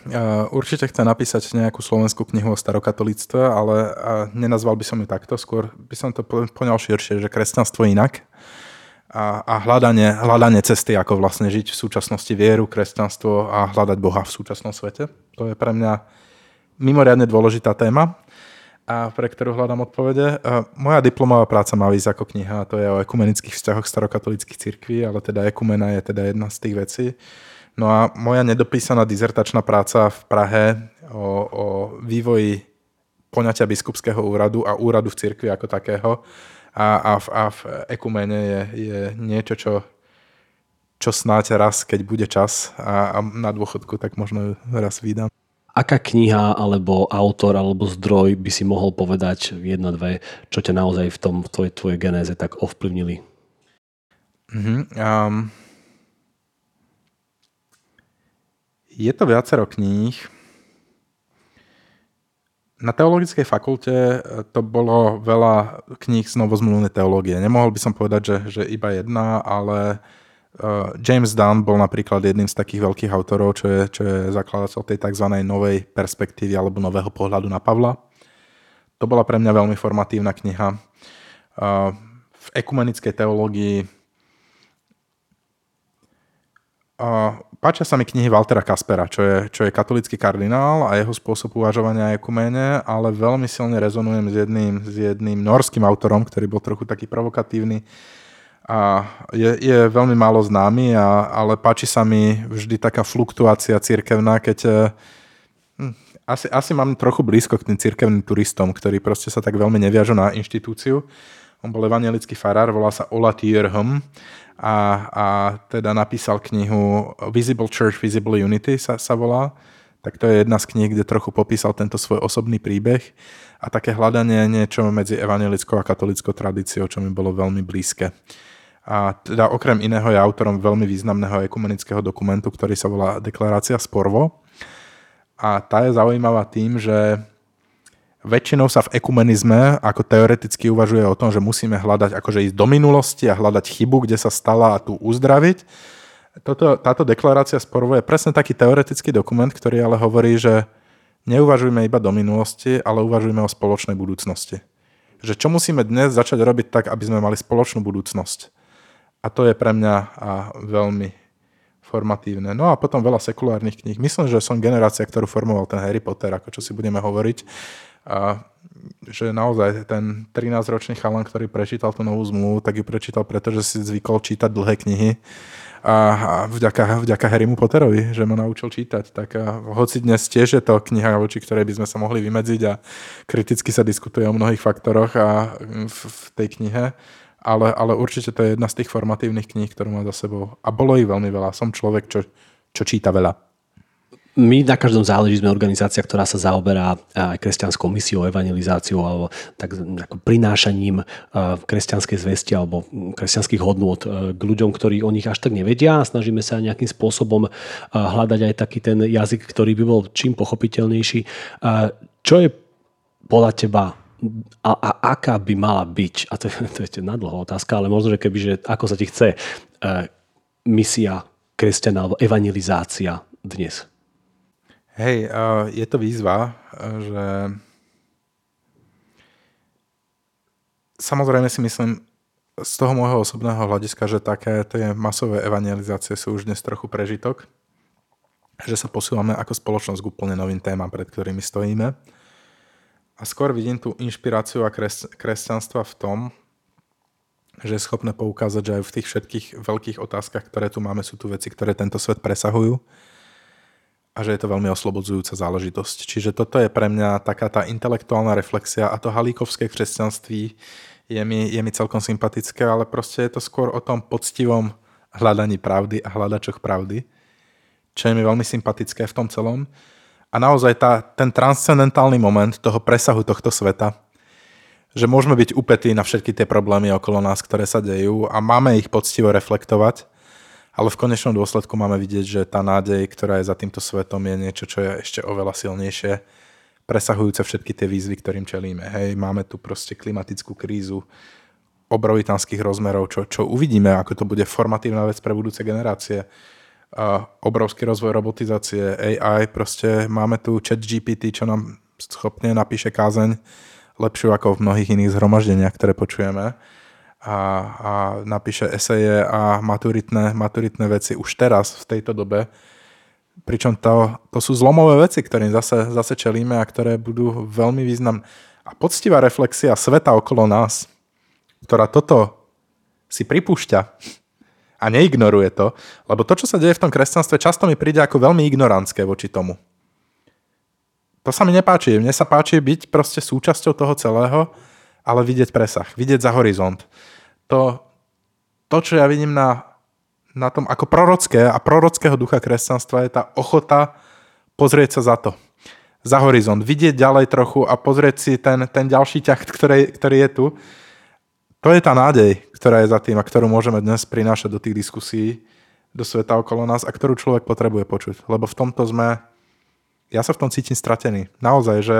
určite chcem napísať nejakú slovenskú knihu o starokatolíctve, ale e, nenazval by som ju takto. Skôr by som to poňal širšie, že kresťanstvo inak a, a hľadanie, hľadanie cesty, ako vlastne žiť v súčasnosti vieru, kresťanstvo a hľadať Boha v súčasnom svete. To je pre mňa mimoriadne dôležitá téma a pre ktorú hľadám odpovede. Moja diplomová práca má ísť ako kniha, to je o ekumenických vzťahoch starokatolických cirkví, ale teda ekumena je teda jedna z tých vecí. No a moja nedopísaná dizertačná práca v Prahe o, o vývoji poňatia biskupského úradu a úradu v cirkvi ako takého a, a, v, a v ekumene je, je niečo, čo, čo snáď raz, keď bude čas a, a na dôchodku, tak možno raz vydám aká kniha alebo autor alebo zdroj by si mohol povedať jedna, dve, čo ťa naozaj v tom v tvojej, tvojej genéze tak ovplyvnili? Mm-hmm, um, je to viacero kníh. Na teologickej fakulte to bolo veľa kníh z novozmluvnej teológie. Nemohol by som povedať, že, že iba jedna, ale Uh, James Dunn bol napríklad jedným z takých veľkých autorov, čo je, čo je zakladateľ tej tzv. novej perspektívy alebo nového pohľadu na Pavla. To bola pre mňa veľmi formatívna kniha. Uh, v ekumenickej teológii uh, páčia sa mi knihy Waltera Kaspera, čo je, čo je katolický kardinál a jeho spôsob uvažovania ekumene, ale veľmi silne rezonujem s jedným, s jedným norským autorom, ktorý bol trochu taký provokatívny, a je, je veľmi málo známy, a, ale páči sa mi vždy taká fluktuácia církevná, keď e, hm, asi, asi mám trochu blízko k tým církevným turistom, ktorí proste sa tak veľmi neviažu na inštitúciu. On bol evangelický farár, volá sa Ola Tierham a, a teda napísal knihu Visible Church, Visible Unity sa, sa volá. Tak to je jedna z kníh, kde trochu popísal tento svoj osobný príbeh a také hľadanie niečo medzi evangelickou a katolickou tradíciou, čo mi bolo veľmi blízke. A teda okrem iného je autorom veľmi významného ekumenického dokumentu, ktorý sa volá Deklarácia Sporvo. A tá je zaujímavá tým, že väčšinou sa v ekumenizme ako teoreticky uvažuje o tom, že musíme hľadať, akože ísť do minulosti a hľadať chybu, kde sa stala a tu uzdraviť. Toto, táto deklarácia sporov je presne taký teoretický dokument, ktorý ale hovorí, že neuvažujme iba do minulosti, ale uvažujme o spoločnej budúcnosti. Že čo musíme dnes začať robiť tak, aby sme mali spoločnú budúcnosť. A to je pre mňa a veľmi formatívne. No a potom veľa sekulárnych kníh. Myslím, že som generácia, ktorú formoval ten Harry Potter, ako čo si budeme hovoriť. A že naozaj ten 13-ročný chalan, ktorý prečítal tú novú zmluvu, tak ju prečítal, pretože si zvykol čítať dlhé knihy a, a vďaka, vďaka Harrymu Potterovi, že ma naučil čítať. Tak a, hoci dnes tiež je to kniha, voči ktorej by sme sa mohli vymedziť a kriticky sa diskutuje o mnohých faktoroch a v, v tej knihe, ale, ale určite to je jedna z tých formatívnych kníh, ktorú má za sebou. A bolo ich veľmi veľa. Som človek, čo, čo číta veľa. My na každom záleží sme organizácia, ktorá sa zaoberá aj kresťanskou misiou, evangelizáciou alebo tak ako prinášaním kresťanskej zvesti alebo kresťanských hodnôt k ľuďom, ktorí o nich až tak nevedia snažíme sa nejakým spôsobom hľadať aj taký ten jazyk, ktorý by bol čím pochopiteľnejší. Čo je podľa teba a, a aká by mala byť, a to, to je nadlho otázka, ale možno, že keby, že ako sa ti chce misia kresťana alebo evangelizácia dnes? Hej, je to výzva, že samozrejme si myslím z toho môjho osobného hľadiska, že také tie masové evangelizácie sú už dnes trochu prežitok, že sa posúvame ako spoločnosť k úplne novým témam, pred ktorými stojíme. A skôr vidím tú inšpiráciu a kres, kresťanstva v tom, že je schopné poukázať, že aj v tých všetkých veľkých otázkach, ktoré tu máme, sú tu veci, ktoré tento svet presahujú a že je to veľmi oslobodzujúca záležitosť. Čiže toto je pre mňa taká tá intelektuálna reflexia a to halíkovské kresťanství je mi, je mi celkom sympatické, ale proste je to skôr o tom poctivom hľadaní pravdy a hľadačoch pravdy, čo je mi veľmi sympatické v tom celom. A naozaj tá, ten transcendentálny moment toho presahu tohto sveta, že môžeme byť upetí na všetky tie problémy okolo nás, ktoré sa dejú a máme ich poctivo reflektovať ale v konečnom dôsledku máme vidieť, že tá nádej, ktorá je za týmto svetom, je niečo, čo je ešte oveľa silnejšie, presahujúce všetky tie výzvy, ktorým čelíme. Hej, máme tu proste klimatickú krízu obrovitánskych rozmerov, čo, čo uvidíme, ako to bude formatívna vec pre budúce generácie. A obrovský rozvoj robotizácie, AI, proste máme tu chat GPT, čo nám schopne napíše kázeň lepšiu ako v mnohých iných zhromaždeniach, ktoré počujeme a, a napíše eseje a maturitné, maturitné veci už teraz, v tejto dobe. Pričom to, to sú zlomové veci, ktorým zase, zase čelíme a ktoré budú veľmi významné. A poctivá reflexia sveta okolo nás, ktorá toto si pripúšťa a neignoruje to, lebo to, čo sa deje v tom kresťanstve, často mi príde ako veľmi ignorantské voči tomu. To sa mi nepáči. Mne sa páči byť proste súčasťou toho celého, ale vidieť presah, vidieť za horizont to, to čo ja vidím na, na tom ako prorocké a prorockého ducha kresťanstva je tá ochota pozrieť sa za to, za horizont, vidieť ďalej trochu a pozrieť si ten, ten ďalší ťah, ktorý, ktorý je tu. To je tá nádej, ktorá je za tým a ktorú môžeme dnes prinášať do tých diskusí, do sveta okolo nás a ktorú človek potrebuje počuť. Lebo v tomto sme, ja sa v tom cítim stratený. Naozaj, že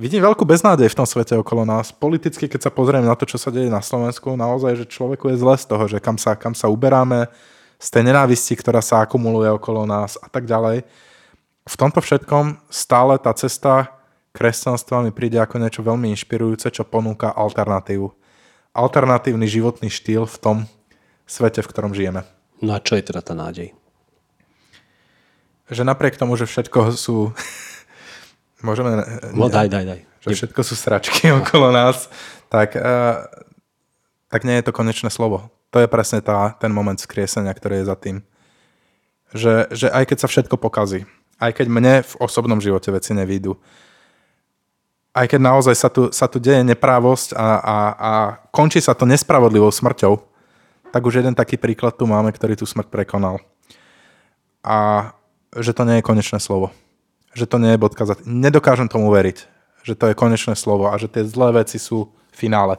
Vidím veľkú beznádej v tom svete okolo nás. Politicky, keď sa pozriem na to, čo sa deje na Slovensku, naozaj, že človeku je zle z toho, že kam sa, kam sa uberáme, z tej nenávisti, ktorá sa akumuluje okolo nás a tak ďalej. V tomto všetkom stále tá cesta kresťanstva mi príde ako niečo veľmi inšpirujúce, čo ponúka alternatívu. Alternatívny životný štýl v tom svete, v ktorom žijeme. No a čo je teda tá nádej? Že napriek tomu, že všetko sú Môžeme... No daj, daj, daj. Že všetko sú sračky okolo nás, tak, uh, tak nie je to konečné slovo. To je presne tá, ten moment skriesenia, ktorý je za tým. Že, že aj keď sa všetko pokazí, aj keď mne v osobnom živote veci nevídu, aj keď naozaj sa tu, sa tu deje neprávosť a, a, a končí sa to nespravodlivou smrťou, tak už jeden taký príklad tu máme, ktorý tú smrť prekonal. A že to nie je konečné slovo že to nie je bodka za... Nedokážem tomu veriť, že to je konečné slovo a že tie zlé veci sú finále.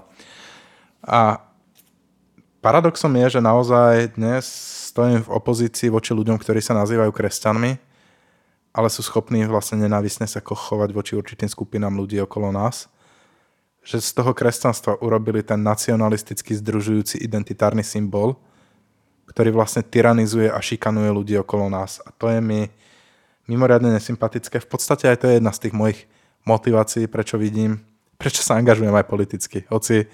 A paradoxom je, že naozaj dnes stojím v opozícii voči ľuďom, ktorí sa nazývajú kresťanmi, ale sú schopní vlastne nenávisne sa chovať voči určitým skupinám ľudí okolo nás. Že z toho kresťanstva urobili ten nacionalistický združujúci identitárny symbol, ktorý vlastne tyranizuje a šikanuje ľudí okolo nás. A to je mi mimoriadne nesympatické. V podstate aj to je jedna z tých mojich motivácií, prečo vidím, prečo sa angažujem aj politicky. Hoci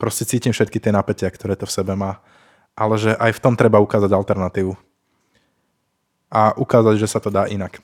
proste cítim všetky tie napätia, ktoré to v sebe má. Ale že aj v tom treba ukázať alternatívu. A ukázať, že sa to dá inak.